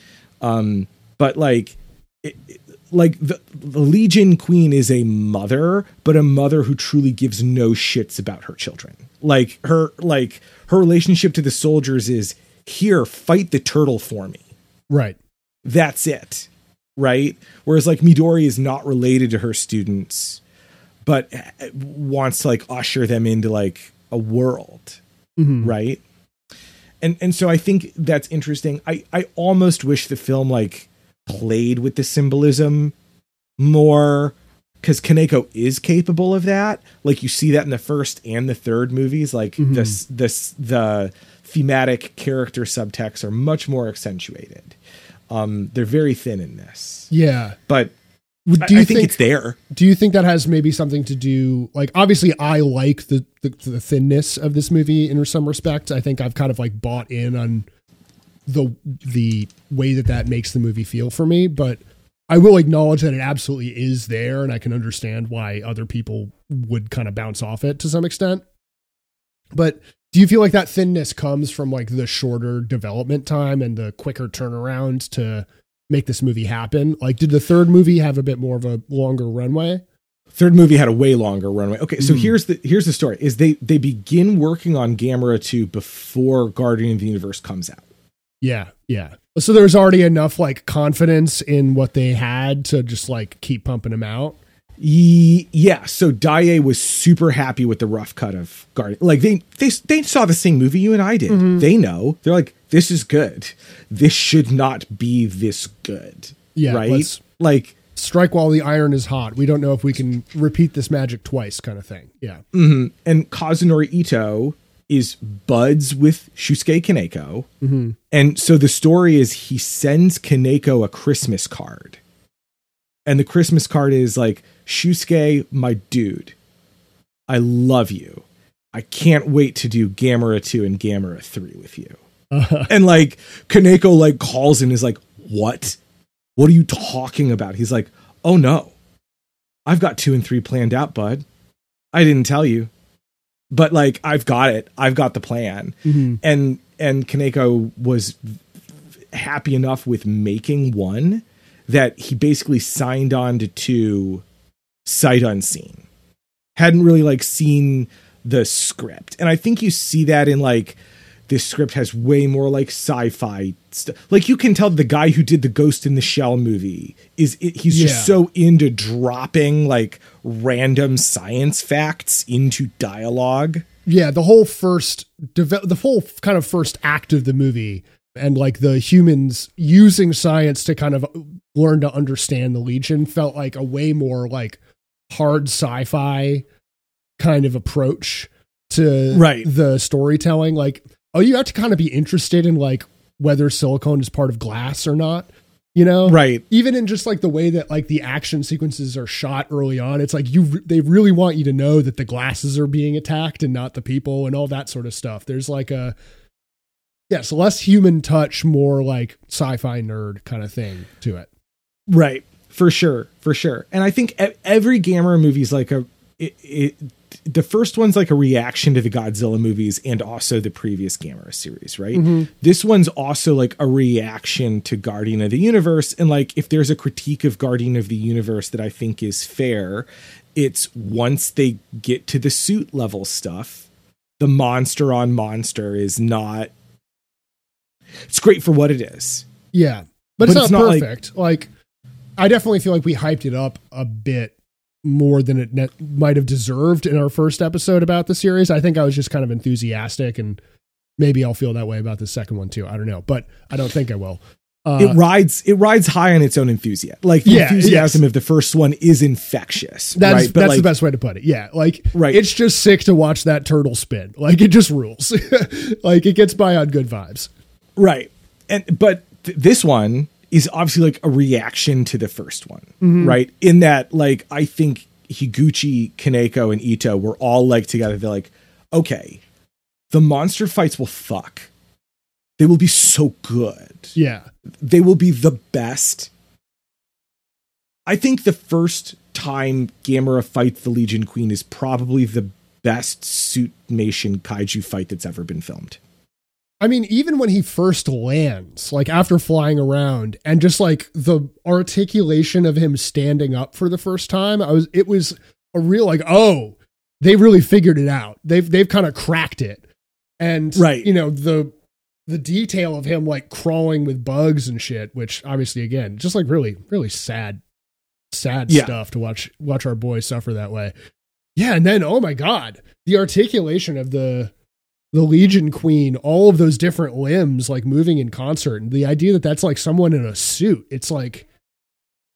Um, but like it, it- like the, the Legion Queen is a mother, but a mother who truly gives no shits about her children. Like her like her relationship to the soldiers is here, fight the turtle for me. Right. That's it right? Whereas like midori is not related to her students but wants to like usher them into like a world mm-hmm. right? And and so i think that's interesting. I i almost wish the film like played with the symbolism more because kaneko is capable of that. Like you see that in the first and the third movies like this this the mm-hmm. Thematic character subtexts are much more accentuated. Um they're very thin in this. Yeah. But do you I think, think it's there. Do you think that has maybe something to do like obviously i like the, the the thinness of this movie in some respects. I think i've kind of like bought in on the the way that that makes the movie feel for me but i will acknowledge that it absolutely is there and i can understand why other people would kind of bounce off it to some extent. But do you feel like that thinness comes from like the shorter development time and the quicker turnaround to make this movie happen? Like did the third movie have a bit more of a longer runway? Third movie had a way longer runway. Okay so hmm. here's the here's the story is they they begin working on gamera 2 before guardian of the universe comes out. Yeah, yeah. So there's already enough like confidence in what they had to just like keep pumping them out. Ye- yeah so Daiei was super happy with the rough cut of guardian like they they they saw the same movie you and i did Mm-hmm. they know they're like this is good this should not be this good Yeah, right like Strike while the iron is hot. We don't know if we can repeat this magic twice, kind of thing. Yeah, and Kazunori Ito is buds with Shusuke Kaneko. And so the story is he sends Kaneko a Christmas card. And the Christmas card is like, Shusuke, my dude, I love you. I can't wait to do Gamera 2 and Gamera 3 with you. and like Kaneko like calls and is like, What? What are you talking about? He's like, Oh no. I've got two and three planned out, bud. I didn't tell you but like I've got it. I've got the plan. Mm-hmm. And and Kaneko was happy enough with making one that he basically signed on to two sight unseen. Hadn't really like seen the script. And I think you see that in like this script has way more like sci-fi stuff. Like you can tell the guy who did the Ghost in the Shell movie is he's Yeah. just so into dropping like random science facts into dialogue. yeah. The whole first, deve- the whole kind of first act of the movie, and like the humans using science to kind of learn to understand the Legion, felt like a way more like hard sci-fi kind of approach to Right. the storytelling. Like, oh, you have to kind of be interested in like whether silicone is part of glass or not. You know, Right. Even in just like the way that like the action sequences are shot early on, it's like you they really want you to know that the glasses are being attacked and not the people and all that sort of stuff. There's like a yes, less human touch, more like sci-fi nerd kind of thing to it. Right. For sure. For sure. And I think every Gamera movie is like a. It, it, the first one's like a reaction to the Godzilla movies and also the previous Gamera series, right? Mm-hmm. This one's also like a reaction to Guardian of the Universe. And like, if there's a critique of Guardian of the Universe that I think is fair, it's once they get to the suit level stuff, the monster on monster is not. It's great for what it is. Yeah, but, it's, But it's not not like- perfect. Like, I definitely feel like we hyped it up a bit more than it net might have deserved in our first episode about the series. I think I was just kind of enthusiastic, and maybe I'll feel that way about the second one too. I don't know, but I don't think I will. Uh, it rides it rides high on its own enthusiasm. Like the Yeah, enthusiasm yes. of the first one is infectious. that's right? That's like, the best way to put it. Yeah, like Right. it's just sick to watch that turtle spin. Like it just rules. like it gets by on good vibes. right. And but th- this one is obviously like a reaction to the first one, mm-hmm. right? In that, like, I think Higuchi, Kaneko, and Ito were all like together. They're like, okay, the monster fights will fuck. They will be so good. Yeah, they will be the best. I think the first time Gamera fights the Legion Queen is probably the best suitmation kaiju fight that's ever been filmed. I mean, even when he first lands, like after flying around, and just like the articulation of him standing up for the first time, I was it was a real like, oh, they really figured it out. They've they've kind of cracked it. And Right. you know, the the detail of him like crawling with bugs and shit, which obviously again, just like really, really sad, sad Yeah. stuff to watch watch our boy suffer that way. Yeah, and then oh my god, the articulation of the the Legion Queen, all of those different limbs like moving in concert, and the idea that that's like someone in a suit. It's like,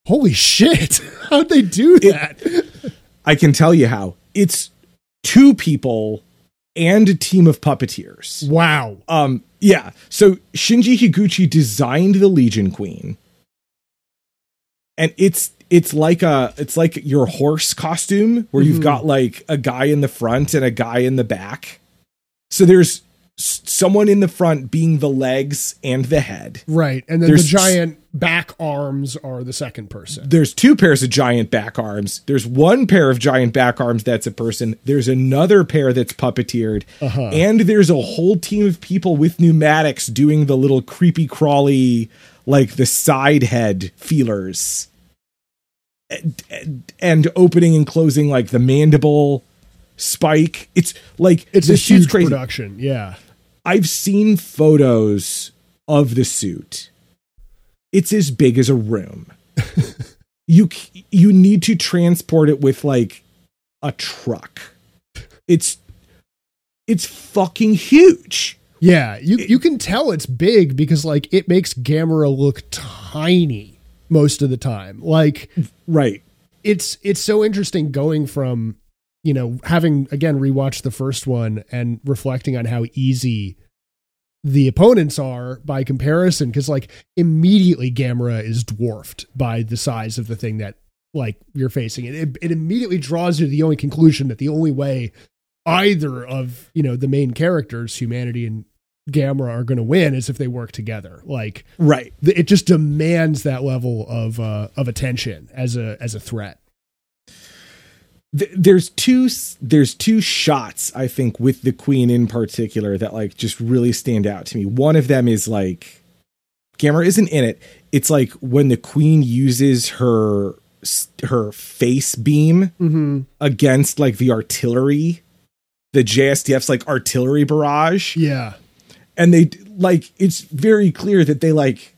holy shit, how'd they do that? I can tell you how. It's two people and a team of puppeteers. wow. Um, yeah. So Shinji Higuchi designed the Legion Queen, and it's it's like a it's like your horse costume where you've Mhm. got like a guy in the front and a guy in the back. So there's someone in the front being the legs and the head. Right. And then the giant back arms are the second person. There's two pairs of giant back arms. There's one pair of giant back arms that's a person. There's another pair that's puppeteered. Uh-huh. And there's a whole team of people with pneumatics doing the little creepy crawly, like the side head feelers. And, and opening and closing like the mandible spike. It's like It's a huge production. Yeah. I've seen photos of the suit. It's as big as a room. you you need to transport it with like a truck. It's it's fucking huge. Yeah. You you can tell it's big because like it makes Gamera look tiny most of the time. Like Right. it's it's so interesting going from you know having again rewatched the first one and reflecting on how easy the opponents are by comparison because like immediately Gamera is dwarfed by the size of the thing that like you're facing it, it it immediately draws you to the only conclusion that the only way either of you know the main characters humanity and Gamera are going to win is if they work together like Right. it just demands that level of uh, of attention as a as a threat. Th- there's two there's two shots I think with the queen in particular that like just really stand out to me. One of them is like Gamera isn't in it. It's like when the queen uses her her face beam Mm-hmm. against like the artillery, the JSDF's like artillery barrage, Yeah, and they like it's very clear that they like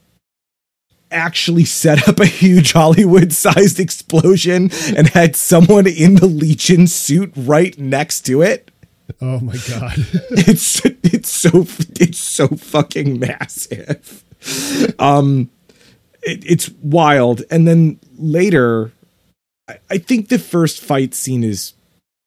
actually set up a huge Hollywood sized explosion and had someone in the Legion suit right next to it. Oh my god. It's it's so it's so fucking massive. Um it, it's wild. And then later I, I think the first fight scene is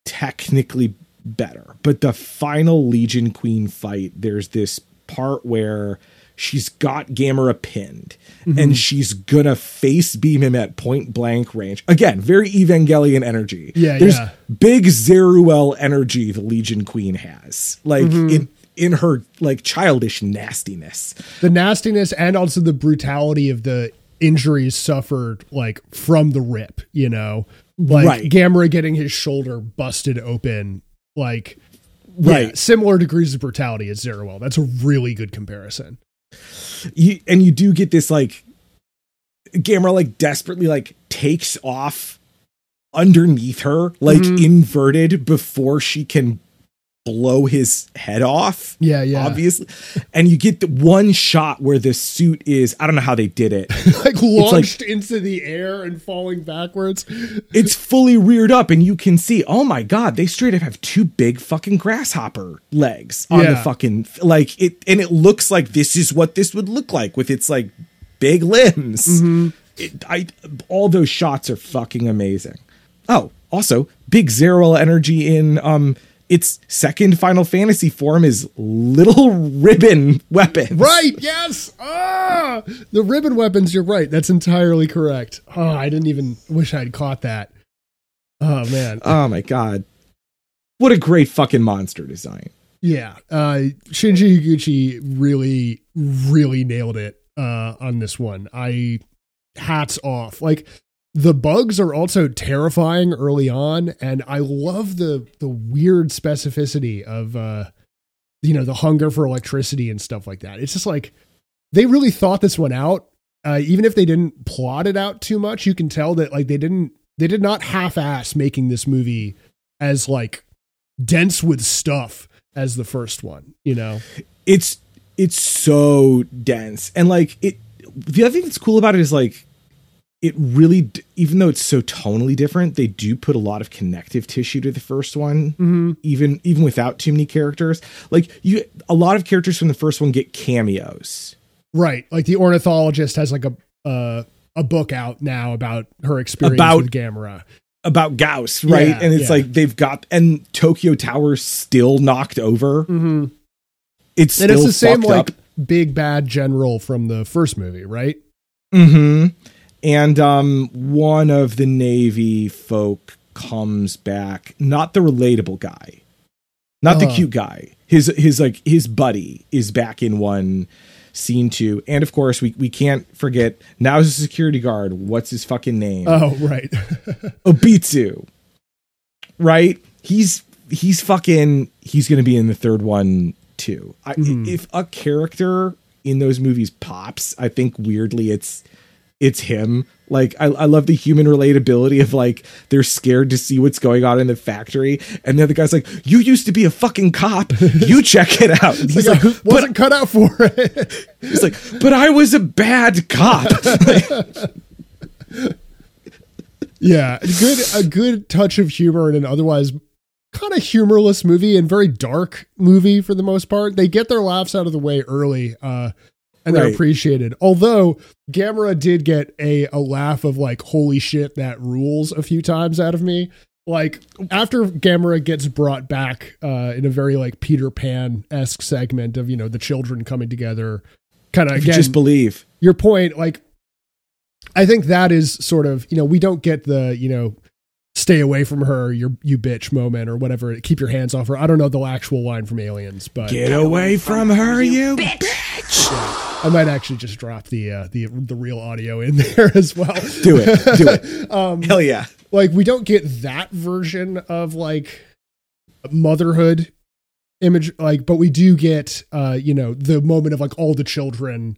technically better, but the final Legion Queen fight, there's this part where she's got Gamera pinned Mm-hmm. and she's gonna face beam him at point blank range. Again, very Evangelion energy. Yeah, There's yeah. big Zeruel energy the Legion Queen has. Like Mm-hmm. in in her like childish nastiness. the nastiness and also the brutality of the injuries suffered like from the rip, you know, like Right. Gamera getting his shoulder busted open, like yeah, Right. similar degrees of brutality as Zeruel. That's a really good comparison. You, and you do get this like Gamera like desperately like takes off underneath her like Mhm. inverted before she can blow his head off Yeah, yeah. obviously and you get the one shot where the suit is i don't know how they did it like launched into the air and falling backwards. it's fully reared up and you can see oh my god they straight up have two big fucking grasshopper legs on the fucking like it and it looks like this is what this would look like with its like big limbs Mm-hmm. it, I all those shots are fucking amazing oh also big Zeruel energy in um its second Final Fantasy form is little ribbon weapons. Right, yes. Ah, the ribbon weapons, you're right. That's entirely correct. Oh, I didn't even wish I'd caught that. Oh man. Oh my god. What a great fucking monster design. Yeah, uh, Shinji Higuchi really, really nailed it uh, on this one. I hats off. Like the bugs are also terrifying early on, and I love the the weird specificity of uh, you know the hunger for electricity and stuff like that. It's just like they really thought this one out. Uh, even if they didn't plot it out too much, you can tell that like they didn't they did not half ass making this movie as like dense with stuff as the first one, you know? It's it's so dense. And like it the other thing that's cool about it is like it really even though it's so tonally different, they do put a lot of connective tissue to the first one. Mm-hmm. Even even without too many characters. Like you a lot of characters from the first one get cameos. Right. Like the ornithologist has like a uh, a book out now about her experience About- with Gamera. about Gyaos, right? Yeah, and it's yeah. like they've got and Tokyo Tower still knocked over. Mm-hmm. It's And it's the same fucked like big bad general from the first movie, right? hmm And um, one of the Navy folk comes back, not the relatable guy, not the Uh. cute guy. His his like his buddy is back in one scene two, and of course we we can't forget now's a security guard. What's his fucking name? Oh, right. Obitsu. Right? He's he's fucking he's gonna be in the third one too. I, Mhm. If a character in those movies pops, I think weirdly it's it's him. Like I, I love the human relatability of like they're scared to see what's going on in the factory, and the other guy's like, "You used to be a fucking cop. You check it out." And he's Like, like, I wasn't cut out for it. He's like, but I was a bad cop." yeah, good a good touch of humor in an otherwise kind of humorless movie and very dark movie for the most part. They get their laughs out of the way early, uh, and they're Right. appreciated. Although Gamera did get a a laugh of like "Holy shit, that rules" a few times out of me. Like after Gamera gets brought back uh, in a very like Peter Pan esque segment of you know the children coming together, kind of again Just believe. your point, like, I think that is sort of, you know, we don't get the, you know, stay away from her, you you bitch moment or whatever. Keep your hands off her. I don't know the actual line from Aliens, but Get away from her, you bitch. I might actually just drop the uh, the the real audio in there as well. Do it. Do it. um, Hell yeah. like we don't get that version of like motherhood image like but we do get uh you know the moment of like all the children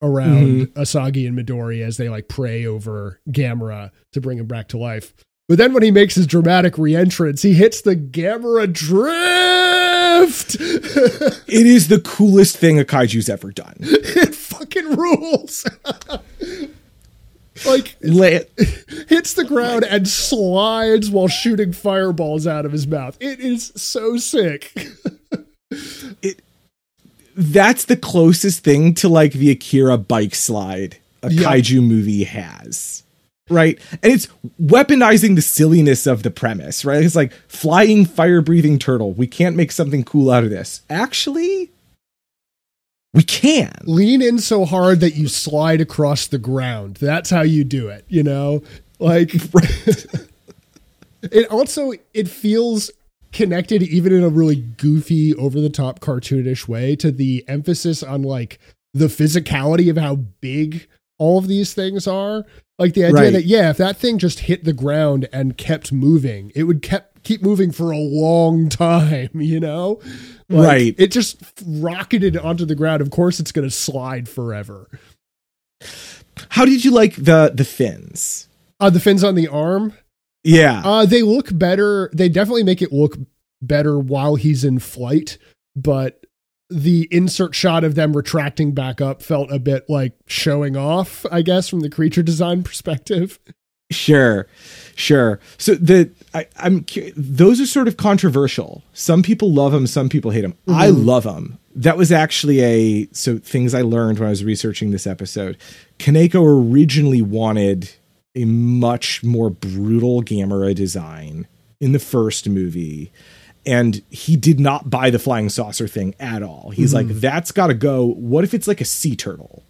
around Asagi and Midori as they like pray over Gamera to bring him back to life. But then when he makes his dramatic re-entrance, he hits the Gamera drift. It is the coolest thing a kaiju's ever done. it fucking rules. like hits the ground and slides while shooting fireballs out of his mouth. It is so sick. it that's the closest thing to like the Akira bike slide a Yeah. kaiju movie has. Right? And it's weaponizing the silliness of the premise, right? It's like flying fire breathing turtle. We can't make something cool out of this. Actually, We can. Lean in so hard that you slide across the ground. That's how you do it, you know? Like it also it feels connected even in a really goofy over the top cartoonish way to the emphasis on like the physicality of how big all of these things are like the idea Right. that yeah if that thing just hit the ground and kept moving it would kept keep moving for a long time you know Like, Right. it just rocketed onto the ground of course it's going to slide forever How did you like the the fins? uh the fins on the arm Yeah. Uh, they look better. They definitely make it look better while he's in flight, but the insert shot of them retracting back up felt a bit like showing off, I guess, from the creature design perspective. Sure, sure. So the I, I'm those are sort of controversial. Some people love them, some people hate them. I mm-hmm. love them. That was actually a so things I learned when I was researching this episode. Kaneko originally wanted a much more brutal Gamera design in the first movie. And he did not buy the flying saucer thing at all. He's like, mm-hmm. that's got to go. What if it's like a sea turtle?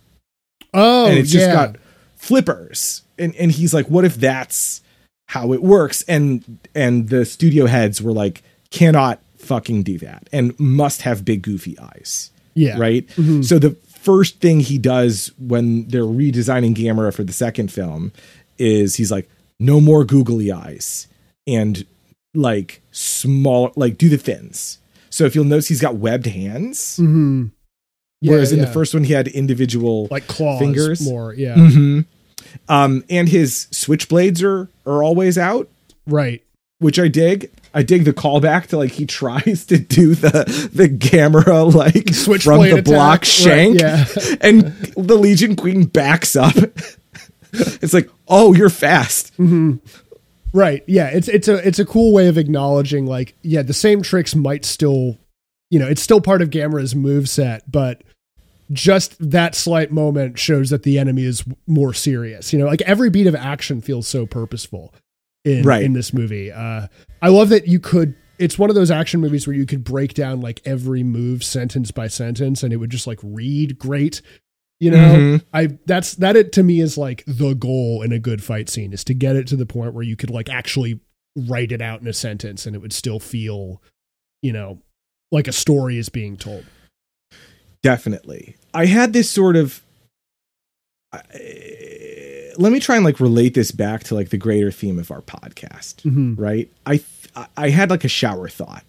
Oh, and it's yeah. just got flippers and and he's like what if that's how it works and and the studio heads were like cannot fucking do that and must have big goofy eyes yeah, right mm-hmm. so the first thing he does when they're redesigning Gamera for the second film is he's like no more googly eyes and like small like do the fins so if you'll notice he's got webbed hands Mm-hmm. Yeah, whereas in the first one he had individual like claws fingers. more, yeah, hmm Um, and his switchblades are are always out, right. which I dig. I dig the callback to like he tries to do the the camera like Switch from the block attack, right, shank, yeah. and the Legion Queen backs up. it's like, oh, you're fast. Right. Yeah. It's it's a it's a cool way of acknowledging like yeah the same tricks might still you know it's still part of Gamera's move set but just that slight moment shows that the enemy is more serious. You know, like every beat of action feels so purposeful in Right. in this movie. Uh, I love that you could. It's one of those action movies where you could break down like every move sentence by sentence, and it would just like read great. You know, Mhm. I that's that it to me is like the goal in a good fight scene is to get it to the point where you could like actually write it out in a sentence and it would still feel, you know, like a story is being told. Definitely. I had this sort of. I let me try and like relate this back to like the greater theme of our podcast. Mm-hmm. right? I th- I had like a shower thought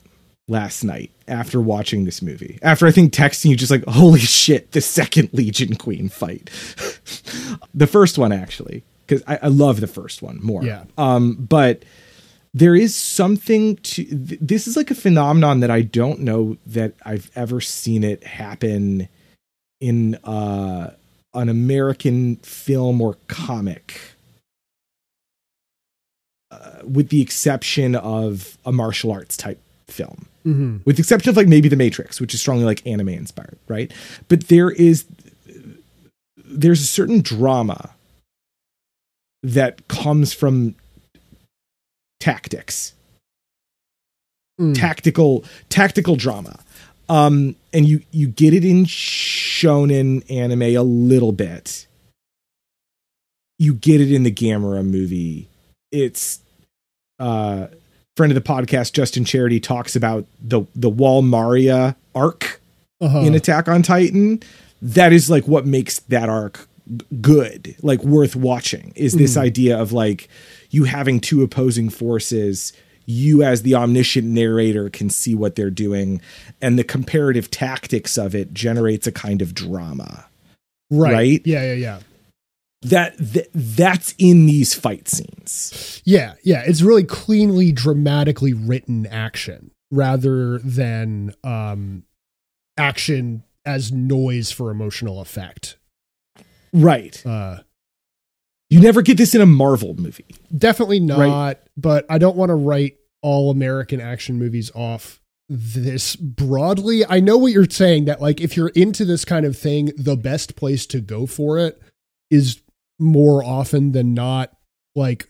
last night after watching this movie. After I think texting you just like holy shit, the second Legion Queen fight. the first one actually cuz I, I love the first one more. Yeah. Um but there is something to th- this is like a phenomenon that I don't know that I've ever seen it happen in uh an American film or comic with the exception of a martial arts type film Mm-hmm. with the exception of like maybe the matrix which is strongly like anime inspired right? But there is there's a certain drama that comes from tactics. Mm. tactical tactical drama. Um and you you get it in shonen anime a little bit. You get it in the gamera movie. It's uh friend of the podcast justin charity talks about the the wall maria arc Uh-huh. in attack on titan that is like what makes that arc good like worth watching is this idea of like you having two opposing forces you as the omniscient narrator can see what they're doing and the comparative tactics of it generates a kind of drama right. right? Yeah, yeah, yeah. That, that that's in these fight scenes Yeah, yeah. It's really cleanly, dramatically written action rather than um, action as noise for emotional effect. right Uh, you never get this in a marvel movie definitely not, Right. but I don't want to write all American action movies off this broadly. I know what you're saying that like if you're into this kind of thing, the best place to go for it is more often than not like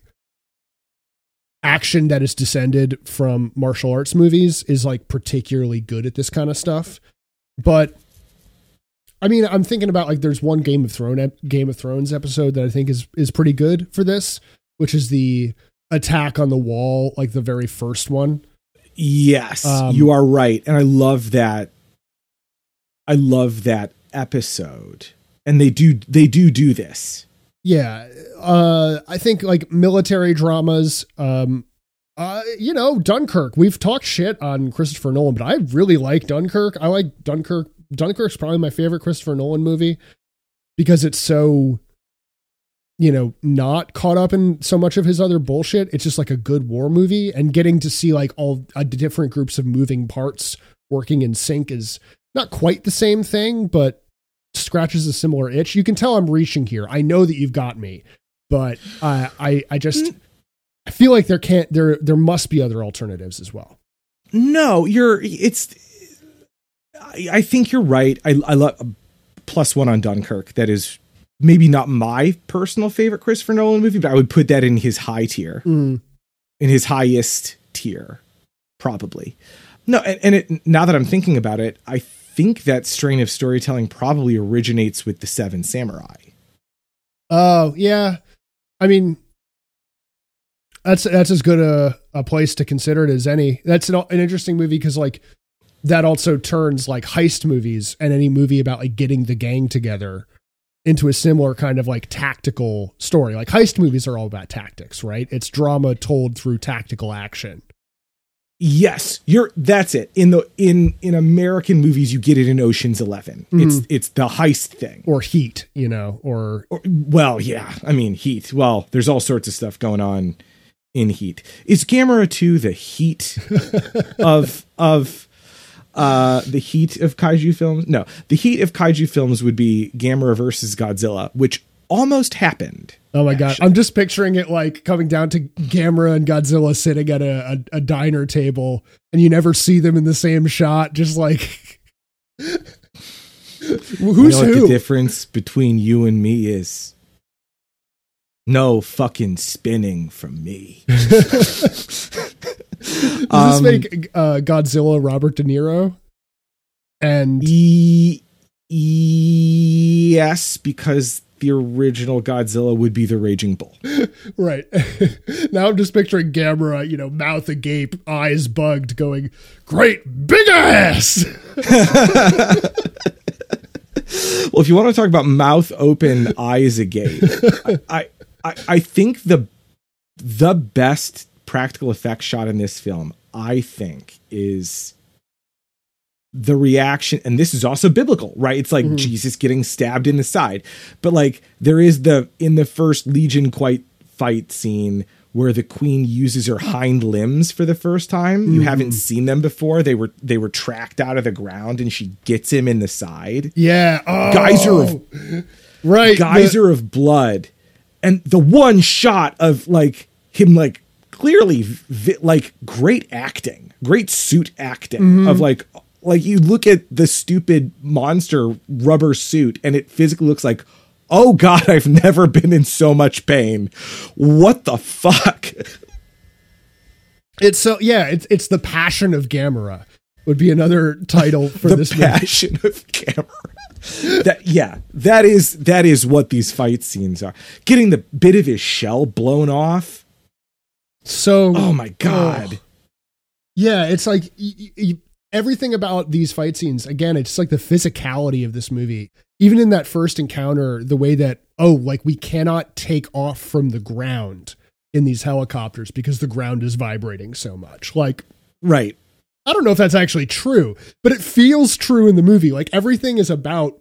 action that is descended from martial arts movies is like particularly good at this kind of stuff. But I mean, I'm thinking about like there's one Game of Thrones Game of Thrones episode that I think is is pretty good for this, which is the attack on the wall, like the very first one. Yes, Um, you are right, and I love that. I love that episode, and they do they do do this. Yeah, uh, I think like military dramas. Um, uh, you know, Dunkirk. We've talked shit on Christopher Nolan, but I really like Dunkirk. I like Dunkirk. Dunkirk's probably my favorite Christopher Nolan movie because it's so, you know, not caught up in so much of his other bullshit. It's just like a good war movie, and getting to see like all uh, different groups of moving parts working in sync is not quite the same thing, but scratches a similar itch. You can tell I'm reaching here. I know that you've got me, but uh, I I just I feel like there can't there there must be other alternatives as well. No, you're. It's. I, I think you're right. I I love plus one on Dunkirk. That is maybe not my personal favorite Christopher Nolan movie, but I would put that in his high tier, Mm. in his highest tier, probably. No, and, and it, now that I'm thinking about it, I think that strain of storytelling probably originates with the Seven Samurai. Oh yeah, I mean that's that's as good a, a place to consider it as any. That's an, an interesting movie because like that also turns like heist movies and any movie about like getting the gang together into a similar kind of like tactical story. Like heist movies are all about tactics, right? It's drama told through tactical action. Yes, you're. That's it. In the in in American movies, you get it in Ocean's 11 It's it's the heist thing. or heat, you know, or Or, well, yeah. I mean, Heat. Well, there's all sorts of stuff going on in Heat. Is Gamera 2 the heat of of uh the heat of kaiju films? No, the heat of kaiju films would be Gamera versus Godzilla, which almost happened. Oh my god, I'm just picturing it like coming down to Gamera and Godzilla sitting at a, a, a diner table, and you never see them in the same shot, just like who's what the difference between you and me is? No fucking spinning from me. Does Um, this make uh, Godzilla Robert De Niro? And E- yes, because the original Godzilla would be the Raging Bull. right now, I'm just picturing Gamera, you know, mouth agape, eyes bugged, going, "Great big ass." Well, if you want to talk about mouth open, eyes agape, I, I, I think the the best practical effect shot in this film, I think, is the reaction, and this is also biblical, right? It's like mm-hmm. Jesus getting stabbed in the side, but like there is the in the first Legion quite fight scene where the queen uses her hind limbs for the first time. You mm-hmm. haven't seen them before. They were they were tracked out of the ground, and she gets him in the side. Yeah, oh, geyser of right, the- geyser of blood. And the one shot of like him like clearly vi- like great acting great suit acting mm-hmm. of like like you look at the stupid monster rubber suit and it physically looks like oh god i've never been in so much pain. What the fuck? It's so yeah, it's it's the passion of Gamera would be another title for the this movie. passion of Gamera that yeah that is that is what these fight scenes are. Getting the bit of his shell blown off. So oh my god. yeah, it's like y- y- y- everything about these fight scenes. Again, it's like the physicality of this movie. Even in that first encounter, the way that oh, like we cannot take off from the ground in these helicopters because the ground is vibrating so much. Like right I don't know if that's actually true, but it feels true in the movie. Like everything is about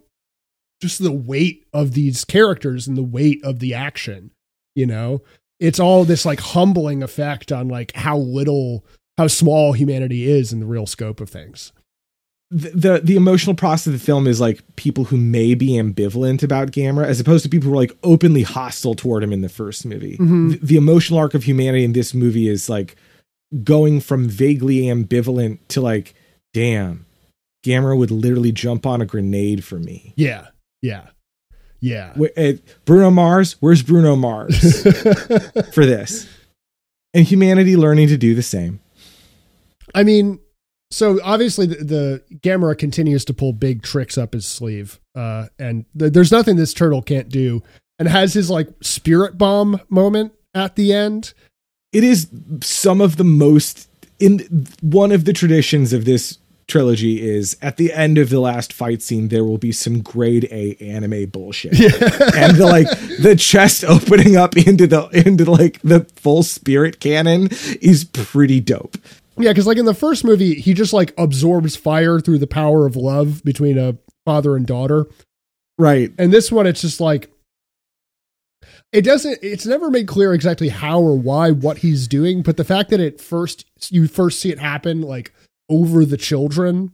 just the weight of these characters and the weight of the action. You know, it's all this like humbling effect on like how little, how small humanity is in the real scope of things. the, the the emotional process of the film is like people who may be ambivalent about Gamera as opposed to people who are like openly hostile toward him in the first movie. The, the emotional arc of humanity in this movie is like going from vaguely ambivalent to like, damn, Gamera would literally jump on a grenade for me. Yeah, yeah, yeah. Wh- uh, Bruno Mars, where's Bruno Mars for this? And humanity learning to do the same. I mean, so obviously the, the Gamera continues to pull big tricks up his sleeve, uh, and th- there's nothing this turtle can't do, and has his like spirit bomb moment at the end. It is some of the most in one of the traditions of this trilogy is at the end of the last fight scene there will be some grade A anime bullshit. and the like the chest opening up into the into like the full spirit cannon is pretty dope. Yeah, because like in the first movie, he just like absorbs fire through the power of love between a father and daughter. Right. And this one, it's just like it doesn't. It's never made clear exactly how or why what he's doing, but the fact that it first you first see it happen like over the children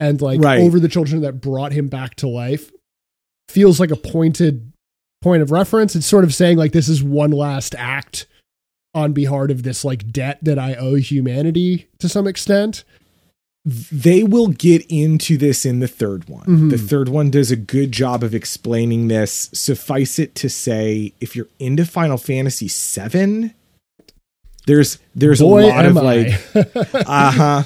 and like Right. over the children that brought him back to life feels like a pointed point of reference. It's sort of saying like this is one last act on behalf of this like debt that I owe humanity to some extent. they will get into this in the third one. Mhm. The third one does a good job of explaining this. Suffice it to say, if you're into Final Fantasy VII, there's there's Boy, a lot of I. like, uh huh.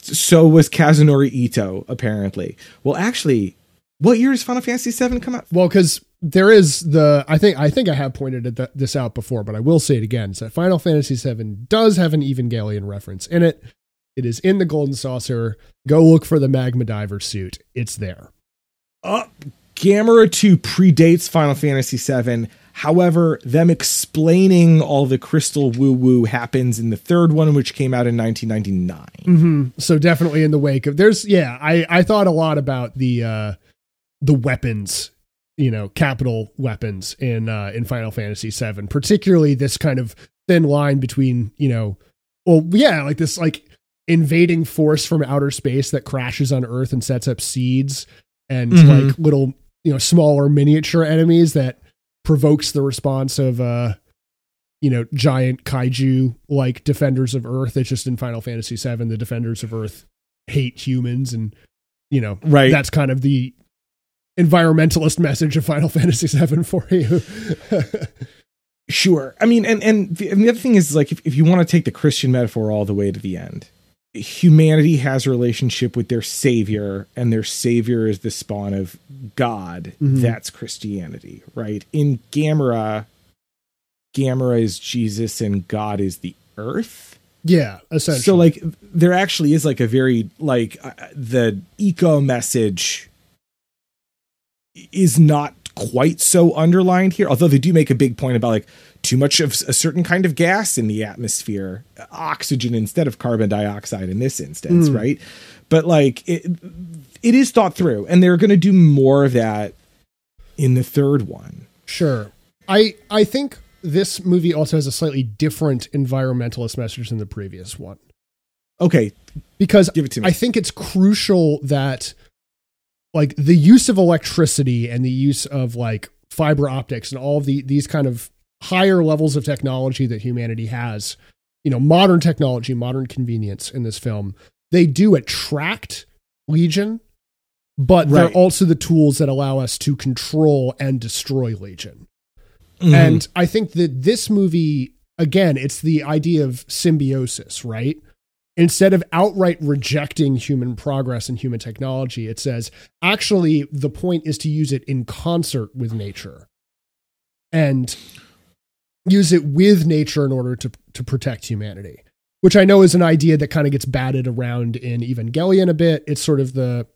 So was Kazunori Ito apparently. Well, actually, what year does Final Fantasy VII come out? Well, because there is the I think I think I have pointed at th- this out before, but I will say it again. So Final Fantasy VII does have an Evangelion reference in it. It is in the Golden Saucer. Go look for the Magma Diver suit. It's there. Uh, Gamera 2 predates Final Fantasy VII. However, them explaining all the crystal woo woo happens in the third one, which came out in 1999. Mm-hmm. So definitely in the wake of there's yeah. I I thought a lot about the uh the weapons you know capital weapons in uh in Final Fantasy VII, particularly this kind of thin line between you know well yeah like this like invading force from outer space that crashes on Earth and sets up seeds and Mhm. like little you know smaller miniature enemies that provokes the response of uh you know giant kaiju like defenders of earth it's just in final fantasy 7 the defenders of earth hate humans and you know Right. that's kind of the environmentalist message of final fantasy VII for you Sure. I mean, and and the, and the other thing is like if, if you want to take the Christian metaphor all the way to the end, humanity has a relationship with their savior, and their savior is the spawn of God. Mhm. That's Christianity, right? In Gamera, Gamera is Jesus, and God is the earth. yeah essentially So like there actually is like a very like uh, the eco message is not quite so underlined here although they do make a big point about like too much of a certain kind of gas in the atmosphere oxygen instead of carbon dioxide in this instance Mm. right but like it it is thought through and they're going to do more of that in the third one Sure. I I think this movie also has a slightly different environmentalist message than the previous one. okay Because give it to me I think it's crucial that like the use of electricity and the use of like fiber optics and all of the these kind of higher levels of technology that humanity has, you know, modern technology, modern convenience in this film, they do attract Legion, but they're also the tools that allow us to control and destroy Legion. Mhm. And I think that this movie, again, it's the idea of symbiosis, right? Instead of outright rejecting human progress and human technology, it says actually the point is to use it in concert with nature and use it with nature in order to, to protect humanity, which I know is an idea that kind of gets batted around in Evangelion a bit. It's sort of the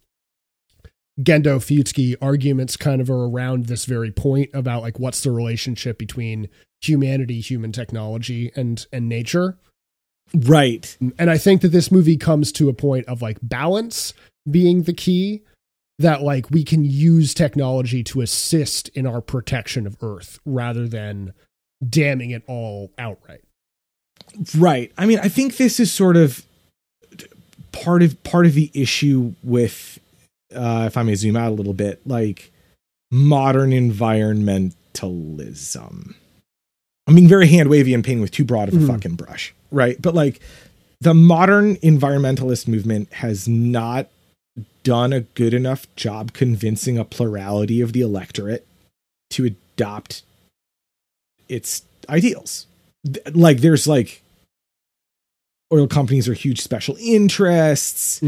Gendo Fuyutsuki arguments kind of are around this very point about like what's the relationship between humanity, human technology, and and nature. Right And I think that this movie comes to a point of like balance being the key that like we can use technology to assist in our protection of Earth rather than damning it all outright. Right. I mean, I think this is sort of part of part of the issue with uh if I may zoom out a little bit, like modern environmentalism. I'm being very hand wavy and painting with too broad of a Mhm. fucking brush, right? But like the modern environmentalist movement has not done a good enough job convincing a plurality of the electorate to adopt its ideals. Like there's like oil companies are huge special interests.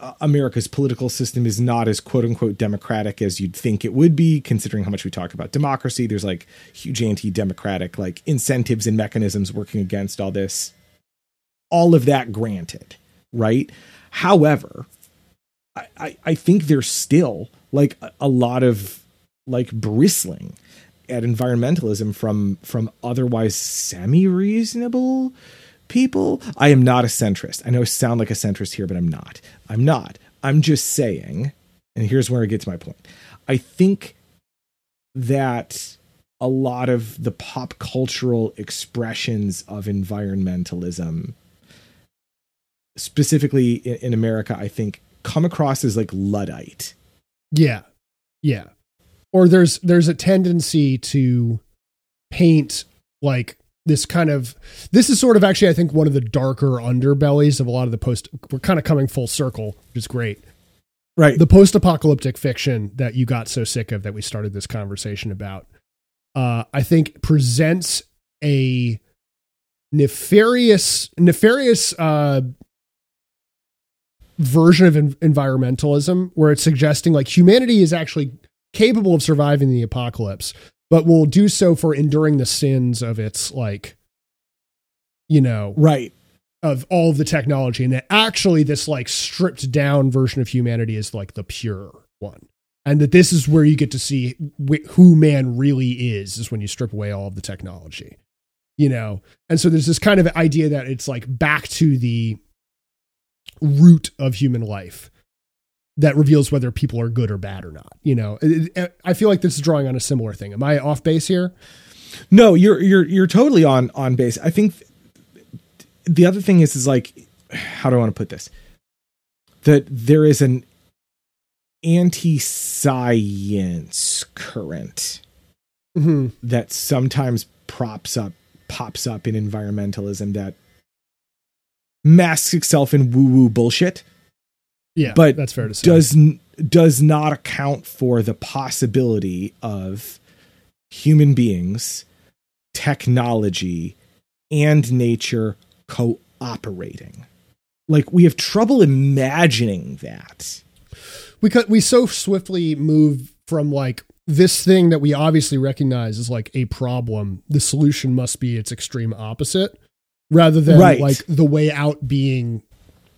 Uh, America's political system is not as quote unquote democratic as you'd think it would be, considering how much we talk about democracy. There's like huge anti democratic like incentives and mechanisms working against all this. All of that granted, right? However, I, I, I think there's still like a, a lot of like bristling at environmentalism from from otherwise semi reasonable people. I am not a centrist. I know I sound like a centrist here, but I'm not. I'm not. I'm just saying, and here's where I get to my point. I think that a lot of the pop cultural expressions of environmentalism, specifically in, in America, I think come across as like Luddite. Yeah. Yeah. Or there's there's a tendency to paint like this kind of this is sort of actually I think one of the darker underbellies of a lot of the post we're kind of coming full circle, which is great. Right. The post-apocalyptic fiction that you got so sick of that we started this conversation about uh I think presents a nefarious nefarious uh version of en- environmentalism where it's suggesting like humanity is actually capable of surviving the apocalypse but will do so for enduring the sins of its like you know right. of all of the technology. And that actually this like stripped down version of humanity is like the pure one. And that this is where you get to see wh- who man really is is when you strip away all of the technology you know? And so there's this kind of idea that it's like back to the root of human life that reveals whether people are good or bad or not you know It- it- i feel like this is drawing on a similar thing am i off base here No, you're you're you're totally on on base. I think th- the other thing is is like how do I want to put this? That there is an anti-science current mm-hmm. that sometimes props up pops up in environmentalism that masks itself in woo-woo bullshit yeah But that's fair to say does does not account for the possibility of human beings, technology, and nature cooperating. Like we have trouble imagining that. we cut we so swiftly move from like this thing that we obviously recognize as like a problem the solution must be its extreme opposite rather than Right. like the way out being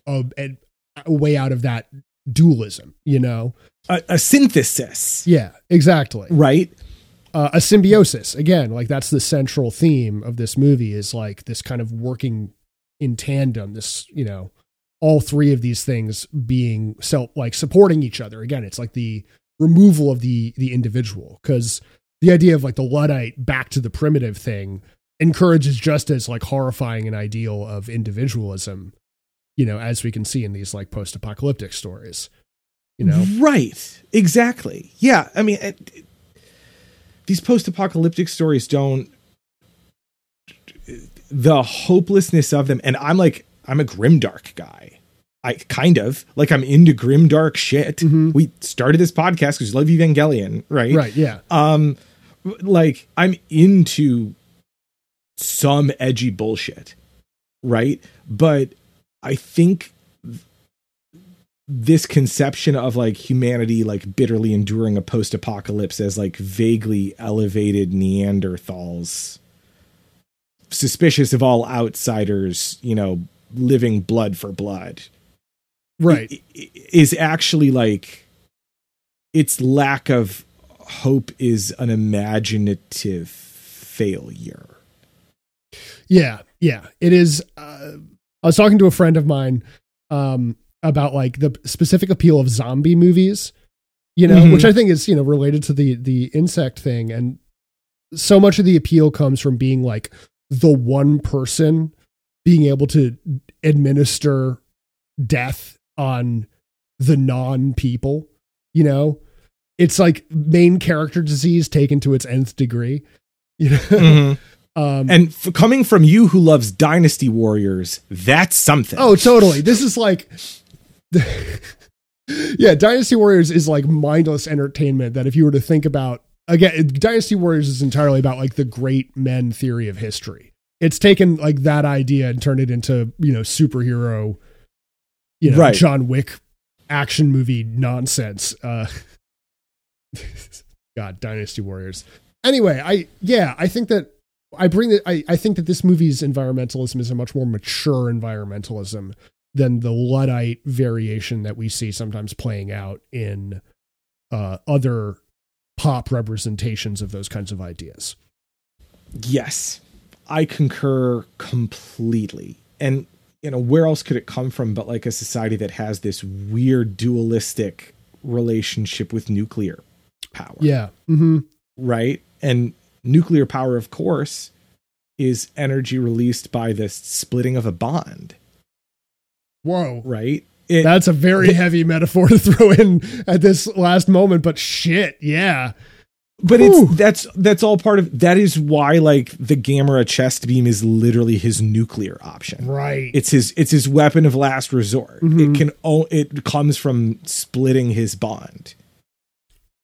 a, a, way out of that dualism you know? A, a synthesis, yeah exactly. Right? uh, a symbiosis. Again like that's the central theme of this movie is like this kind of working in tandem this you know all three of these things being self like supporting each other. Again it's like the removal of the the individual because the idea of like the luddite back to the primitive thing encourages just as like horrifying an ideal of individualism you know as we can see in these like post-apocalyptic stories you know Right. Exactly. Yeah. I mean, it, it- these post-apocalyptic stories don't the hopelessness of them and I'm like I'm a grimdark guy. I kind of like I'm into grimdark shit. Mhm. We started this podcast because love Evangelion, right? right yeah Um like I'm into some edgy bullshit, right? But I think this conception of like humanity like bitterly enduring a post-apocalypse as like vaguely elevated Neanderthals suspicious of all outsiders, you know, living blood for blood right is actually like its lack of hope is an imaginative failure. Yeah, yeah, it is. Uh, I was talking to a friend of mine um, about like the specific appeal of zombie movies, you know, Mhm. which I think is you know related to the the insect thing, and so much of the appeal comes from being like the one person being able to administer death on the non people, you know. It's like main character disease taken to its nth degree. You know, um, And f- coming from you who loves Dynasty Warriors, that's something. Oh, totally. This is like, yeah, Dynasty Warriors is like mindless entertainment that if you were to think about, again, Dynasty Warriors is entirely about like the great men theory of history. it's taken like that idea and turned it into you know superhero, you know, Right. John Wick action movie nonsense. Uh, God, Dynasty Warriors. Anyway, I yeah, I think that I bring it. I, I think that this movie's environmentalism is a much more mature environmentalism than the luddite variation that we see sometimes playing out in uh, other pop representations of those kinds of ideas. Yes, I concur completely. And you know, where else could it come from but like a society that has this weird dualistic relationship with nuclear power? Yeah. Mm-hmm. Right? And nuclear power, of course, is energy released by the splitting of a bond, Whoa. right? It, That's a very heavy metaphor to throw in at this last moment, but shit, yeah. but Whew. it's that's that's all part of that is why like the Gamera chest beam is literally his nuclear option. Right. it's his it's his weapon of last resort. Mhm. It can o- it comes from splitting his bond.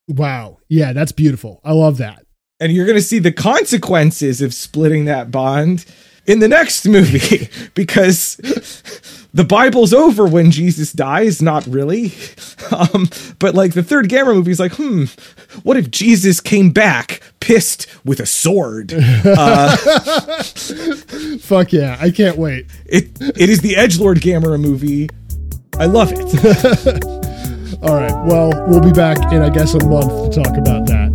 wow. Yeah, that's beautiful. I love that. And you're going to see the consequences of splitting that bond in the next movie because the Bible's over when Jesus dies, not really. Um, but like the third Gamera movie is like, hmm, what if Jesus came back pissed with a sword? Uh, Fuck yeah. I can't wait. it it is the Edge Lord Gamera movie. I love it. All right. Well, we'll be back in, I guess, a month to talk about that.